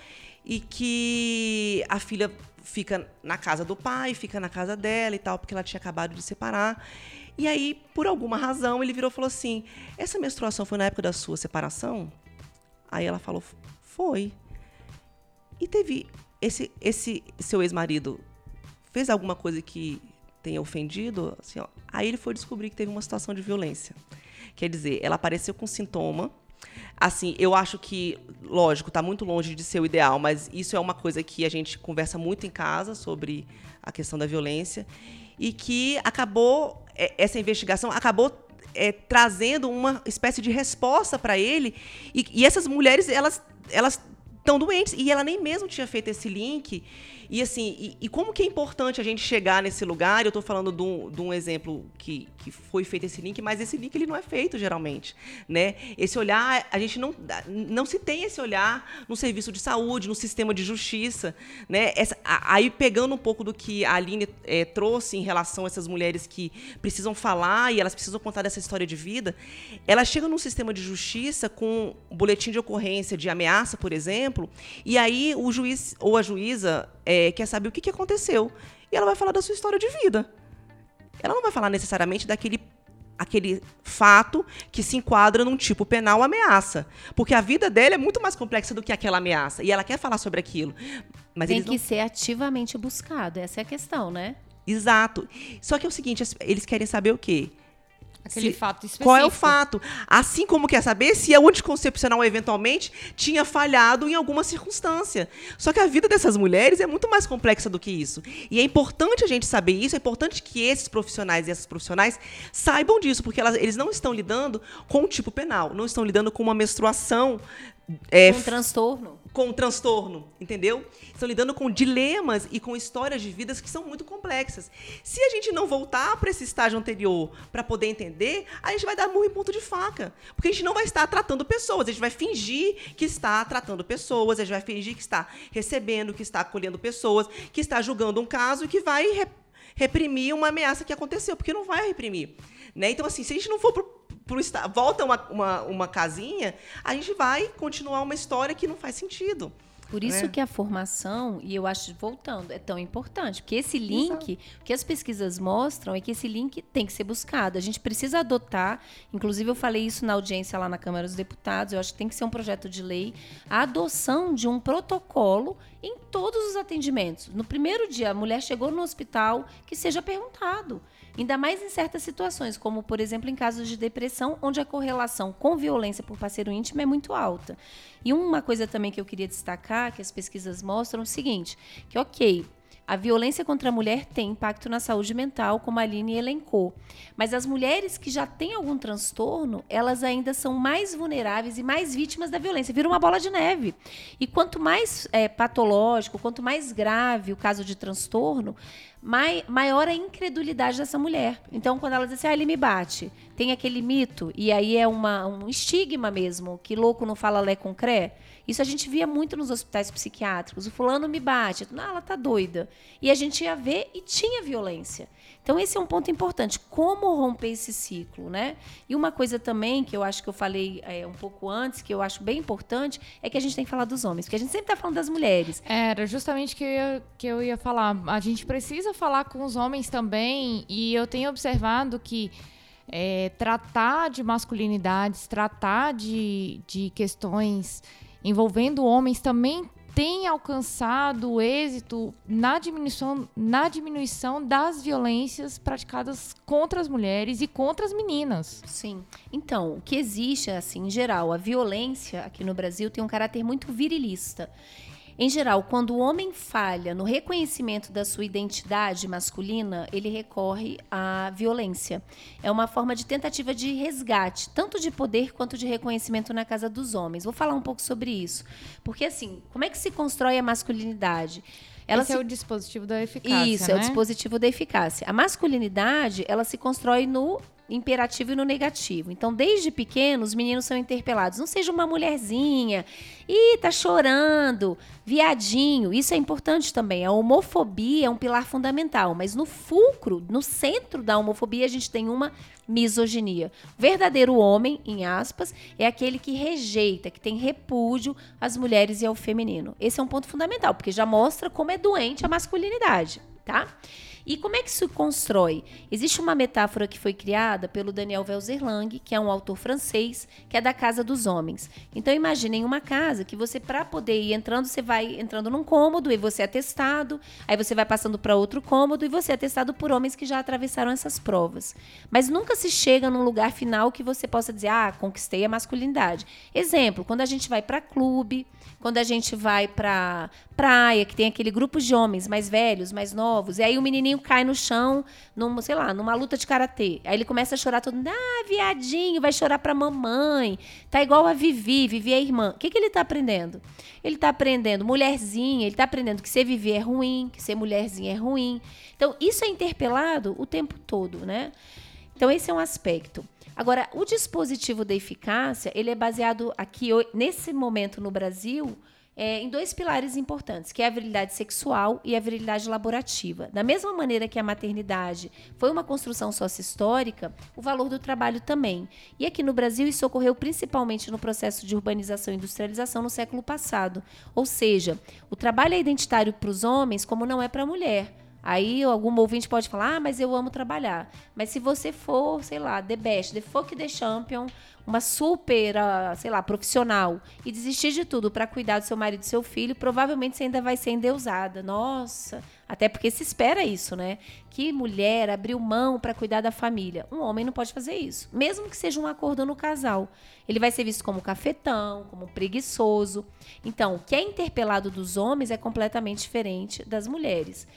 B: e que a filha fica na casa do pai, fica na casa dela e tal, porque ela tinha acabado de separar. E aí, por alguma razão, ele virou e falou assim: Essa menstruação foi na época da sua separação? Aí ela falou: Foi. E teve esse, esse seu ex-marido fez alguma coisa que tenha ofendido? Assim, ó, aí ele foi descobrir que teve uma situação de violência. Quer dizer, ela apareceu com sintoma. Assim, eu acho que, lógico, está muito longe de ser o ideal, mas isso é uma coisa que a gente conversa muito em casa sobre a questão da violência e que acabou é, essa investigação acabou é, trazendo uma espécie de resposta para ele e, e essas mulheres elas elas estão doentes. E ela nem mesmo tinha feito esse link. E assim, e, e como que é importante a gente chegar nesse lugar? Eu estou falando de um, de um, exemplo que, que foi feito esse link, mas esse link ele não é feito geralmente, né? Esse olhar, a gente não, não se tem esse olhar no serviço de saúde, no sistema de justiça, né? Essa, aí pegando um pouco do que a Aline é, trouxe em relação a essas mulheres que precisam falar e elas precisam contar dessa história de vida, elas chegam num sistema de justiça com um boletim de ocorrência de ameaça, por exemplo, e aí o juiz ou a juíza é, quer saber o que, que aconteceu. E ela vai falar da sua história de vida. Ela não vai falar necessariamente daquele aquele fato que se enquadra num tipo penal ameaça. Porque a vida dela é muito mais complexa do que aquela ameaça. E ela quer falar sobre aquilo. Mas
C: Tem que
B: não...
C: ser ativamente buscado. Essa é a questão, né?
B: Exato. Só que é o seguinte, eles querem saber o quê?
A: Aquele se, fato específico.
B: Qual é o fato? Assim como quer saber se a anticoncepcional eventualmente tinha falhado em alguma circunstância. Só que a vida dessas mulheres é muito mais complexa do que isso. E é importante a gente saber isso, é importante que esses profissionais e essas profissionais saibam disso, porque elas, eles não estão lidando com um tipo penal, não estão lidando com uma menstruação
C: É, com transtorno.
B: Com transtorno, entendeu? Estão lidando com dilemas e com histórias de vidas que são muito complexas. Se a gente não voltar para esse estágio anterior para poder entender, a gente vai dar murro em ponto de faca. Porque a gente não vai estar tratando pessoas, a gente vai fingir que está tratando pessoas, a gente vai fingir que está recebendo, que está acolhendo pessoas, que está julgando um caso e que vai reprimir uma ameaça que aconteceu, porque não vai reprimir. Né? Então, assim, se a gente não for pro, pro volta uma, uma, uma casinha, a gente vai continuar uma história que não faz sentido.
C: Por isso é. que a formação, e eu acho, voltando, é tão importante. Porque esse link, o que as pesquisas mostram é que esse link tem que ser buscado. A gente precisa adotar, inclusive eu falei isso na audiência lá na Câmara dos Deputados, eu acho que tem que ser um projeto de lei, a adoção de um protocolo em todos os atendimentos. No primeiro dia, a mulher chegou no hospital, que seja perguntado. Ainda mais em certas situações, como, por exemplo, em casos de depressão, onde a correlação com violência por parceiro íntimo é muito alta. E uma coisa também que eu queria destacar, que as pesquisas mostram, é o seguinte, que ok, a violência contra a mulher tem impacto na saúde mental, como a Aline elencou. Mas as mulheres que já têm algum transtorno, elas ainda são mais vulneráveis e mais vítimas da violência. Vira uma bola de neve. E quanto mais é, patológico, quanto mais grave o caso de transtorno, mai, maior a incredulidade dessa mulher. Então, quando ela diz assim, ah, ele me bate, tem aquele mito, e aí é uma, um estigma mesmo, que louco não fala lé com cré. Isso a gente via muito nos hospitais psiquiátricos. O fulano me bate. Não, ela tá doida. E a gente ia ver e tinha violência. Então, esse é um ponto importante. Como romper esse ciclo, né? E uma coisa também que eu acho que eu falei é, um pouco antes, que eu acho bem importante, é que a gente tem que falar dos homens. Porque a gente sempre está falando das mulheres.
A: Era justamente que eu, ia, que eu ia falar. A gente precisa falar com os homens também. E eu tenho observado que é, tratar de masculinidades, tratar de, de questões envolvendo homens também tem alcançado êxito na diminuição, na diminuição das violências praticadas contra as mulheres e contra as meninas.
C: Sim. Então, o que existe, assim, em geral, a violência aqui no Brasil tem um caráter muito virilista. Em geral, quando o homem falha no reconhecimento da sua identidade masculina, ele recorre à violência. É uma forma de tentativa de resgate, tanto de poder quanto de reconhecimento na casa dos homens. Vou falar um pouco sobre isso. Porque, assim, como é que se constrói a masculinidade?
A: Ela Esse se... é o dispositivo da eficácia.
C: Isso,
A: né?
C: é o né? dispositivo da eficácia. A masculinidade, ela se constrói no imperativo e no negativo. Então, desde pequeno, os meninos são interpelados. Não seja uma mulherzinha. Ih, tá chorando. Viadinho. Isso é importante também. A homofobia é um pilar fundamental. Mas no fulcro, no centro da homofobia, a gente tem uma misoginia. O verdadeiro homem, em aspas, é aquele que rejeita, que tem repúdio às mulheres e ao feminino. Esse é um ponto fundamental, porque já mostra como é doente a masculinidade, tá? E como é que se constrói? Existe uma metáfora que foi criada pelo Daniel Velzerlang, que é um autor francês, que é da Casa dos Homens. Então imaginem uma casa que você, para poder ir entrando, você vai entrando num cômodo e você é testado, aí você vai passando para outro cômodo e você é testado por homens que já atravessaram essas provas. Mas nunca se chega num lugar final que você possa dizer, ah, conquistei a masculinidade. Exemplo, quando a gente vai para clube, quando a gente vai para praia, que tem aquele grupo de homens mais velhos, mais novos, e aí o menininho cai no chão, num, sei lá, numa luta de karatê. Aí ele começa a chorar todo mundo, ah, viadinho, vai chorar pra mamãe. Tá igual a Vivi, Vivi é irmã. O que, que ele tá aprendendo? Ele tá aprendendo mulherzinha, ele tá aprendendo que ser Vivi é ruim, que ser mulherzinha é ruim. Então, isso é interpelado o tempo todo, né? Então, esse é um aspecto. Agora, o dispositivo da eficácia, ele é baseado aqui, nesse momento no Brasil, é, em dois pilares importantes, que é a virilidade sexual e a virilidade laborativa. Da mesma maneira que a maternidade foi uma construção sócio-histórica, o valor do trabalho também. E aqui no Brasil isso ocorreu principalmente no processo de urbanização e industrialização no século passado. Ou seja, o trabalho é identitário para os homens como não é para a mulher. Aí algum ouvinte pode falar, ah, mas eu amo trabalhar. Mas se você for, sei lá, the best, the fuck the champion, uma super, uh, sei lá, profissional, e desistir de tudo para cuidar do seu marido e do seu filho, provavelmente você ainda vai ser endeusada. Nossa, até porque se espera isso, né? Que mulher abriu mão para cuidar da família. Um homem não pode fazer isso, mesmo que seja um acordo no casal. Ele vai ser visto como cafetão, como preguiçoso. Então, o que é interpelado dos homens é completamente diferente das mulheres.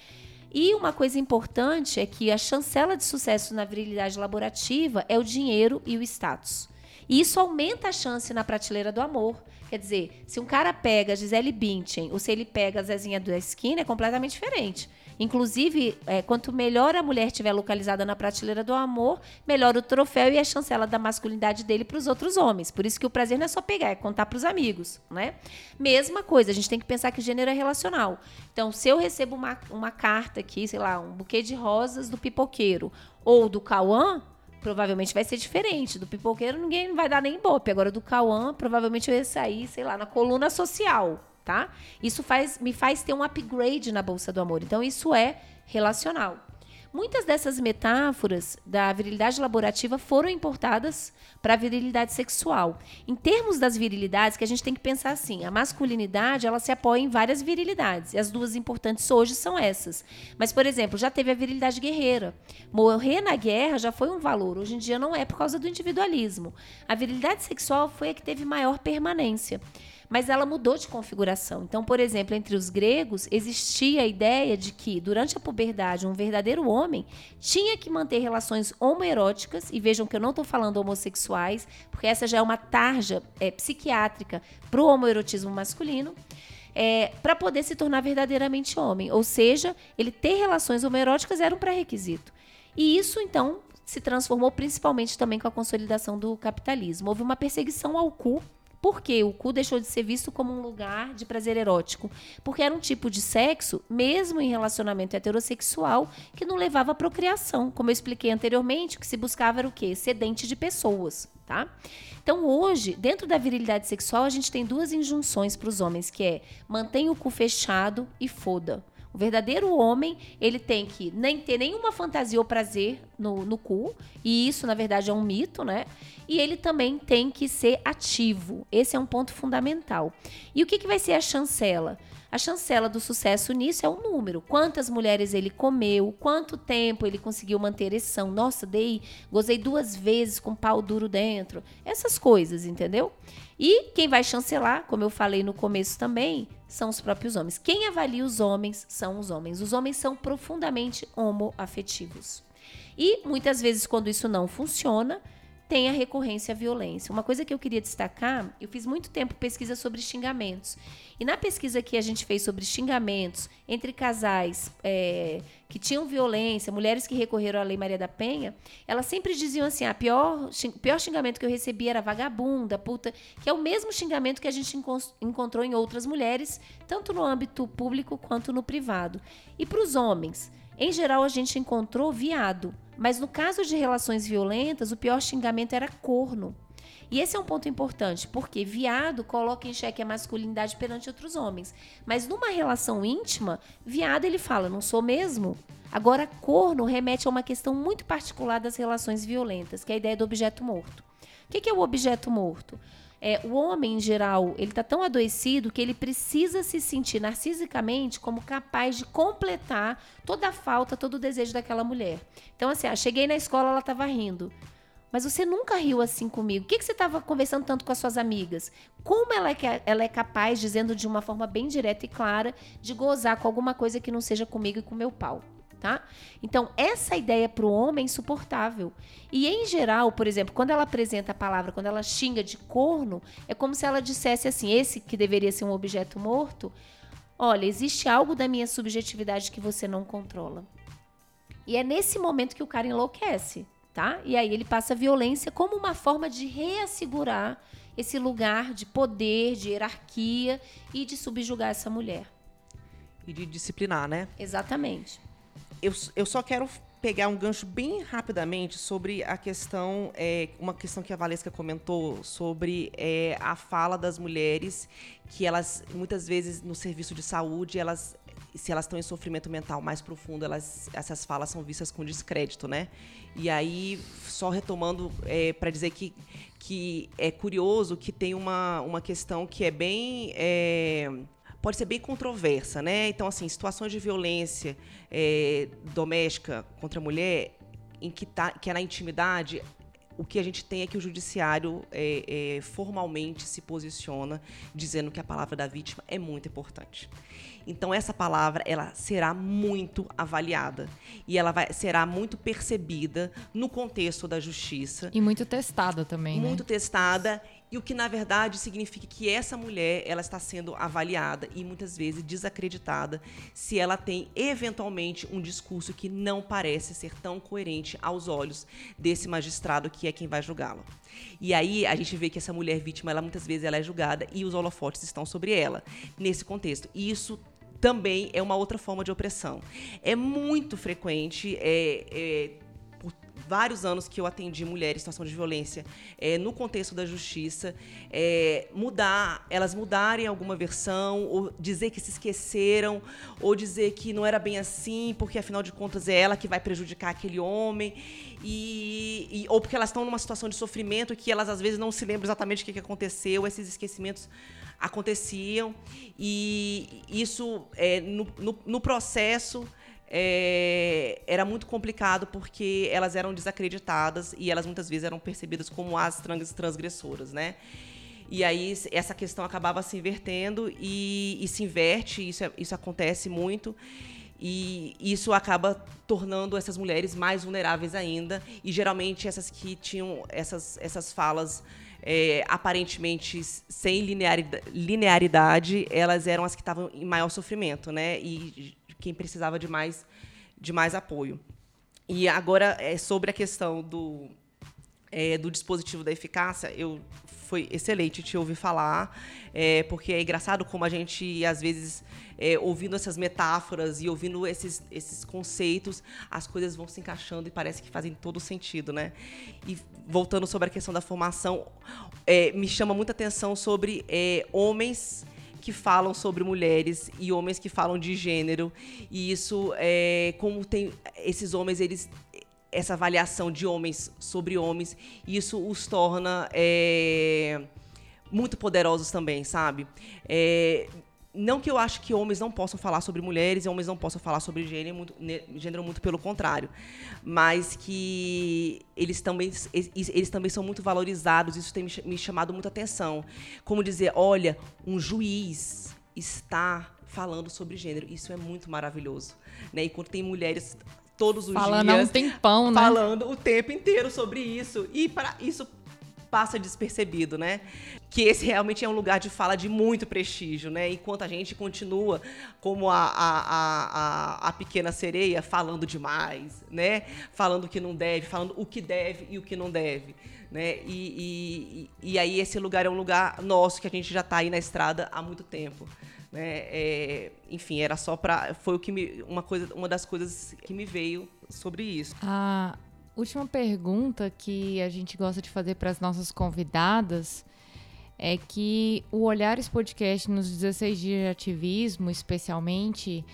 C: E uma coisa importante é que a chancela de sucesso na virilidade laborativa é o dinheiro e o status. E isso aumenta a chance na prateleira do amor. Quer dizer, se um cara pega Gisele Bündchen ou se ele pega a Zezinha da esquina, é completamente diferente. Inclusive, é, quanto melhor a mulher estiver localizada na prateleira do amor, melhor o troféu e a chancela da masculinidade dele para os outros homens. Por isso que o prazer não é só pegar, é contar para os amigos, né? Mesma coisa, a gente tem que pensar que gênero é relacional. Então, se eu recebo uma, uma carta aqui, sei lá, um buquê de rosas do pipoqueiro ou do Cauã, provavelmente vai ser diferente. Do pipoqueiro ninguém vai dar nem bope. Agora do Cauã, provavelmente eu ia sair, sei lá, na coluna social tá? Isso faz, me faz ter um upgrade na bolsa do amor. Então, isso é relacional. Muitas dessas metáforas da virilidade laborativa foram importadas para a virilidade sexual. Em termos das virilidades, que a gente tem que pensar assim, a masculinidade ela se apoia em várias virilidades. E as duas importantes hoje são essas. Mas, por exemplo, já teve a virilidade guerreira. Morrer na guerra já foi um valor. Hoje em dia não é por causa do individualismo. A virilidade sexual foi a que teve maior permanência mas ela mudou de configuração. Então, por exemplo, entre os gregos existia a ideia de que, durante a puberdade, um verdadeiro homem tinha que manter relações homoeróticas, e vejam que eu não estou falando homossexuais, porque essa já é uma tarja é, psiquiátrica para o homoerotismo masculino. É, para poder se tornar verdadeiramente homem. Ou seja, ele ter relações homoeróticas era um pré-requisito. E isso, então, se transformou principalmente também com a consolidação do capitalismo. Houve uma perseguição ao cu porque o cu deixou de ser visto como um lugar de prazer erótico? Porque era um tipo de sexo, mesmo em relacionamento heterossexual, que não levava à procriação. Como eu expliquei anteriormente, o que se buscava era o quê? Excedente de pessoas, tá? Então, hoje, dentro da virilidade sexual, a gente tem duas injunções para os homens, que é mantenha o cu fechado e foda. O verdadeiro homem, ele tem que nem ter nenhuma fantasia ou prazer no, no cu, e isso, na verdade, é um mito, né? E ele também tem que ser ativo. Esse é um ponto fundamental. E o que, que vai ser a chancela? A chancela do sucesso nisso é o número. Quantas mulheres ele comeu, quanto tempo ele conseguiu manter ereção. Nossa, dei, gozei duas vezes com pau duro dentro. Essas coisas, entendeu? E quem vai chancelar, como eu falei no começo também, são os próprios homens. Quem avalia os homens são os homens. Os homens são profundamente homoafetivos. E muitas vezes, quando isso não funciona, tem a recorrência à violência. Uma coisa que eu queria destacar, eu fiz muito tempo pesquisa sobre xingamentos. E na pesquisa que a gente fez sobre xingamentos entre casais é, que tinham violência, mulheres que recorreram à Lei Maria da Penha, elas sempre diziam assim: a ah, pior, pior xingamento que eu recebi era vagabunda, puta, que é o mesmo xingamento que a gente encontrou em outras mulheres, tanto no âmbito público quanto no privado. E para os homens, em geral, a gente encontrou viado. Mas no caso de relações violentas, o pior xingamento era corno. E esse é um ponto importante, porque viado coloca em xeque a masculinidade perante outros homens. Mas numa relação íntima, viado ele fala, não sou mesmo? Agora, corno remete a uma questão muito particular das relações violentas, que é a ideia do objeto morto. O que é o objeto morto? É, o homem, em geral, ele está tão adoecido que ele precisa se sentir narcisicamente como capaz de completar toda a falta, todo o desejo daquela mulher. Então, assim, ah, cheguei na escola, ela estava rindo. Mas você nunca riu assim comigo. O que, que você estava conversando tanto com as suas amigas? Como ela é, ela é capaz, dizendo de uma forma bem direta e clara, de gozar com alguma coisa que não seja comigo e com meu pau? Tá? Então, essa ideia para o homem é insuportável. E, em geral, por exemplo, quando ela apresenta a palavra, quando ela xinga de corno, é como se ela dissesse assim: esse que deveria ser um objeto morto, olha, existe algo da minha subjetividade que você não controla. E é nesse momento que o cara enlouquece, tá? E aí ele passa a violência como uma forma de reassegurar esse lugar de poder, de hierarquia e de subjugar essa mulher.
B: E de disciplinar, né?
C: Exatamente
B: eu, eu só quero pegar um gancho bem rapidamente sobre a questão, é, uma questão que a Valesca comentou sobre é, a fala das mulheres, que elas, muitas vezes, no serviço de saúde, elas se elas estão em sofrimento mental mais profundo, elas, essas falas são vistas com descrédito, né? E aí, só retomando é, para dizer que, que é curioso que tem uma, uma questão que é bem. Pode ser bem controversa, né? Então, assim, situações de violência é, doméstica contra a mulher, em que, tá, que é na intimidade, o que a gente tem é que o judiciário é, é, formalmente se posiciona dizendo que a palavra da vítima é muito importante. Então essa palavra ela será muito avaliada e ela vai, será muito percebida no contexto da justiça
A: e muito testada também,
B: né? muito né? testada e o que na verdade significa que essa mulher ela está sendo avaliada e muitas vezes desacreditada se ela tem eventualmente um discurso que não parece ser tão coerente aos olhos desse magistrado que é quem vai julgá-la. E aí a gente vê que essa mulher vítima, ela muitas vezes ela é julgada e os holofotes estão sobre ela nesse contexto. E isso também é uma outra forma de opressão. É muito frequente, é, é vários anos que eu atendi mulheres em situação de violência é, no contexto da justiça, é, mudar, elas mudarem alguma versão, ou dizer que se esqueceram, ou dizer que não era bem assim, porque afinal de contas é ela que vai prejudicar aquele homem, e, e ou porque elas estão numa situação de sofrimento que elas às vezes não se lembram exatamente o que, que aconteceu, esses esquecimentos aconteciam, e isso é, no, no, no processo é, era muito complicado porque elas eram desacreditadas e elas muitas vezes eram percebidas como as transgressoras, né? E aí essa questão acabava se invertendo e, e se inverte, isso, é, isso acontece muito. E isso acaba tornando essas mulheres mais vulneráveis ainda. E geralmente essas que tinham essas, essas falas é, aparentemente sem linearidade, linearidade, elas eram as que estavam em maior sofrimento, né? E quem precisava de mais, de mais apoio. E agora, é, sobre a questão do, é, do dispositivo da eficácia, eu foi excelente te ouvir falar, é, porque é engraçado como a gente, às vezes, é, ouvindo essas metáforas e ouvindo esses, esses conceitos, as coisas vão se encaixando e parece que fazem todo sentido, né? E voltando sobre a questão da formação, é, me chama muita atenção sobre é, homens que falam sobre mulheres e homens que falam de gênero. E isso é como tem esses homens, eles essa avaliação de homens sobre homens, isso os torna é, muito poderosos também, sabe? É, não que eu acho que homens não possam falar sobre mulheres e homens não possam falar sobre gênero muito, gênero muito pelo contrário, mas que eles também, eles também são muito valorizados, isso tem me chamado muita atenção. Como dizer, olha, um juiz está falando sobre gênero, isso é muito maravilhoso. Né? E quando tem mulheres todos os
A: falando
B: dias...
A: Falando há um tempão, né?
B: Falando o tempo inteiro sobre isso. E para isso passa despercebido, né? Que esse realmente é um lugar de fala de muito prestígio, né? Enquanto a gente continua como a, a, a, a pequena sereia falando demais, né? Falando o que não deve, falando o que deve e o que não deve. Né? E, e, e aí esse lugar é um lugar nosso que a gente já está aí na estrada há muito tempo. Né? É, enfim, era só para foi o que me, uma coisa, uma das coisas que me veio sobre isso.
A: Ah, última pergunta que a gente gosta de fazer para as nossas convidadas é que o Olhares Podcast nos 16 dias de ativismo, especialmente,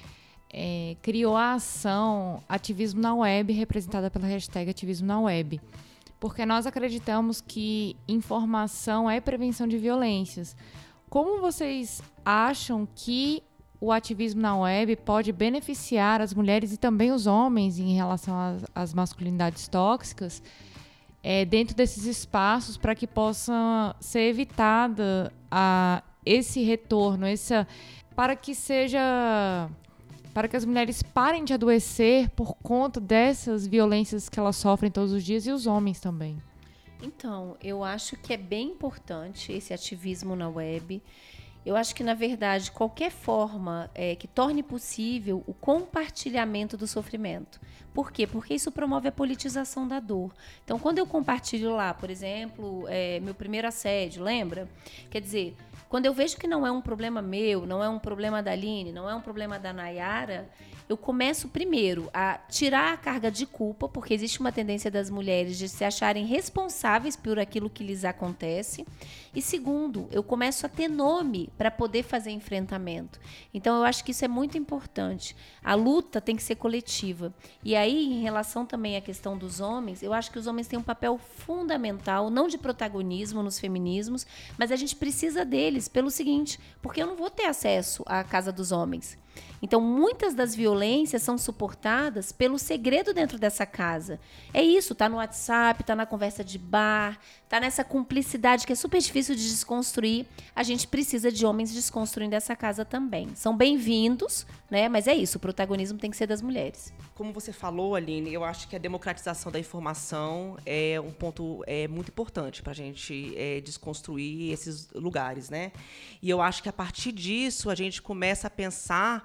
A: é, criou a ação Ativismo na Web, representada pela hashtag Ativismo na Web. Porque nós acreditamos que informação é prevenção de violências. Como vocês acham que o ativismo na web pode beneficiar as mulheres e também os homens em relação às, às masculinidades tóxicas é, dentro desses espaços para que possa ser evitada a, esse retorno, essa, para que seja para que as mulheres parem de adoecer por conta dessas violências que elas sofrem todos os dias e os homens também.
C: Então, eu acho que é bem importante esse ativismo na web. Eu acho que, na verdade, qualquer forma é, que torne possível o compartilhamento do sofrimento. Por quê? Porque isso promove a politização da dor. Então, quando eu compartilho lá, por exemplo, é, meu primeiro assédio, lembra? Quer dizer, quando eu vejo que não é um problema meu, não é um problema da Aline, não é um problema da Nayara, eu começo primeiro a tirar a carga de culpa, porque existe uma tendência das mulheres de se acharem responsáveis por aquilo que lhes acontece. E segundo, eu começo a ter nome para poder fazer enfrentamento. Então eu acho que isso é muito importante. A luta tem que ser coletiva. E aí, em relação também à questão dos homens, eu acho que os homens têm um papel fundamental, não de protagonismo nos feminismos, mas a gente precisa deles pelo seguinte, porque eu não vou ter acesso à casa dos homens. Então, muitas das violências são suportadas pelo segredo dentro dessa casa. É isso, tá no WhatsApp, tá na conversa de bar, tá nessa cumplicidade que é super difícil de desconstruir. A gente precisa de homens desconstruindo essa casa também. São bem-vindos, né? Mas é isso, o protagonismo tem que ser das mulheres.
B: Como você falou, Aline, eu acho que a democratização da informação é um ponto é, muito importante para a gente é, desconstruir esses lugares, né? E eu acho que a partir disso a gente começa a pensar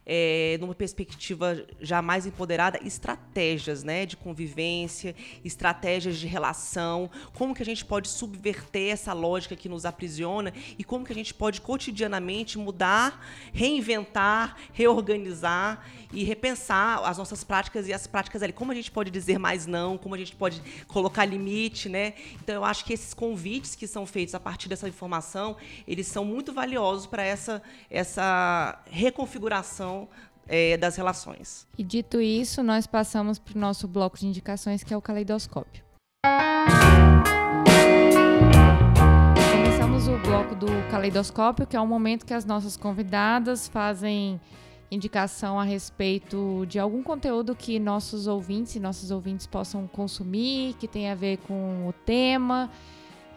B: é, numa perspectiva já mais empoderada, estratégias né, de convivência, estratégias de relação, como que a gente pode subverter essa lógica que nos aprisiona e como que a gente pode cotidianamente mudar, reinventar, reorganizar e repensar as nossas práticas e as práticas ali. Como a gente pode dizer mais não, como a gente pode colocar limite, né? Então eu acho que esses convites que são feitos a partir dessa informação, eles são muito valiosos para essa, essa reconfiguração é, das relações.
A: E dito isso, nós passamos para o nosso bloco de indicações, que é o caleidoscópio. Começamos o bloco do caleidoscópio, que é o momento que as nossas convidadas fazem indicação a respeito de algum conteúdo que nossos ouvintes e nossos ouvintes possam consumir, que tem a ver com o tema.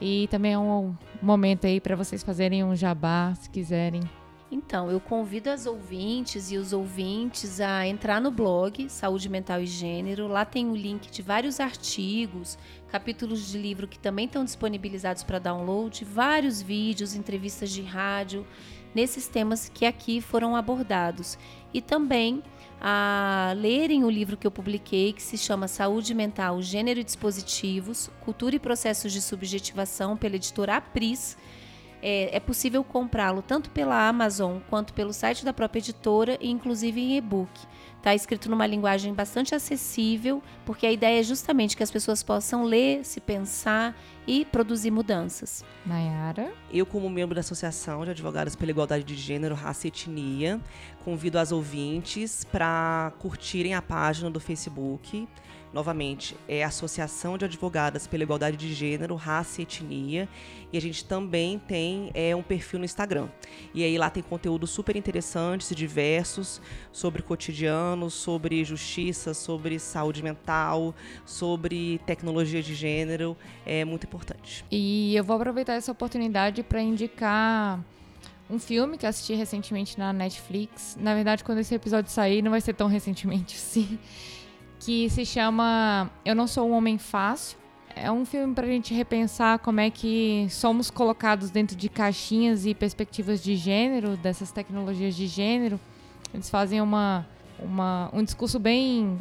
A: E também é um momento aí para vocês fazerem um jabá, se quiserem.
C: Então, eu convido as ouvintes e os ouvintes a entrar no blog Saúde Mental e Gênero. Lá tem o link de vários artigos, capítulos de livro que também estão disponibilizados para download, vários vídeos, entrevistas de rádio nesses temas que aqui foram abordados. E também a lerem o livro que eu publiquei, que se chama Saúde Mental, Gênero e Dispositivos, Cultura e Processos de Subjetivação, pela editora Apris. É, é possível comprá-lo tanto pela Amazon quanto pelo site da própria editora e inclusive em e-book. Está escrito numa linguagem bastante acessível, porque a ideia é justamente que as pessoas possam ler, se pensar e produzir mudanças.
A: Nayara?
B: Eu, como membro da Associação de Advogados pela Igualdade de Gênero, Raça e Etnia, convido as ouvintes para curtirem a página do Facebook novamente, é a Associação de Advogadas pela Igualdade de Gênero, Raça e Etnia. E a gente também tem é, um perfil no Instagram. E aí lá tem conteúdos super interessantes e diversos sobre cotidiano, sobre justiça, sobre saúde mental, sobre tecnologia de gênero. É muito importante.
A: E eu vou aproveitar essa oportunidade para indicar um filme que assisti recentemente na Netflix. Na verdade, quando esse episódio sair, não vai ser tão recentemente assim que se chama Eu Não Sou um Homem Fácil. É um filme para a gente repensar como é que somos colocados dentro de caixinhas e perspectivas de gênero, dessas tecnologias de gênero. Eles fazem uma, uma um discurso bem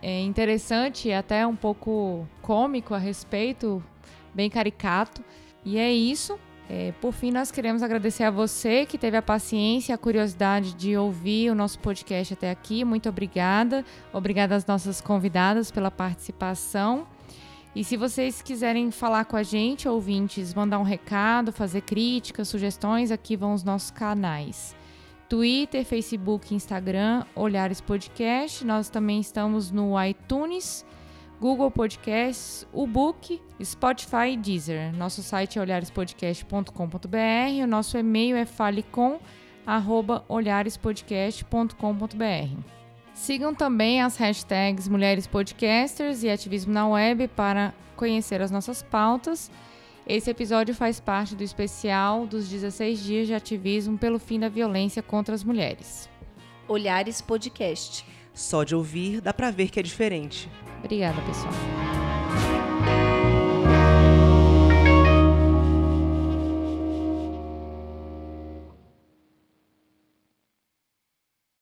A: é, interessante até um pouco cômico a respeito, bem caricato. E é isso. É, por fim, nós queremos agradecer a você que teve a paciência e a curiosidade de ouvir o nosso podcast até aqui. Muito obrigada. Obrigada às nossas convidadas pela participação. E se vocês quiserem falar com a gente, ouvintes, mandar um recado, fazer críticas, sugestões, aqui vão os nossos canais. Twitter, Facebook, Instagram, Olhares Podcast. Nós também estamos no iTunes Google Podcasts, Book, Spotify e Deezer. Nosso site é olharespodcast.com.br. O nosso e-mail é falecom@olharespodcast.com.br. Sigam também as hashtags Mulheres Podcasters e Ativismo na Web para conhecer as nossas pautas. Esse episódio faz parte do especial dos 16 dias de ativismo pelo fim da violência contra as mulheres.
C: Olhares Podcast.
B: Só de ouvir dá para ver que é diferente.
A: Obrigada, pessoal.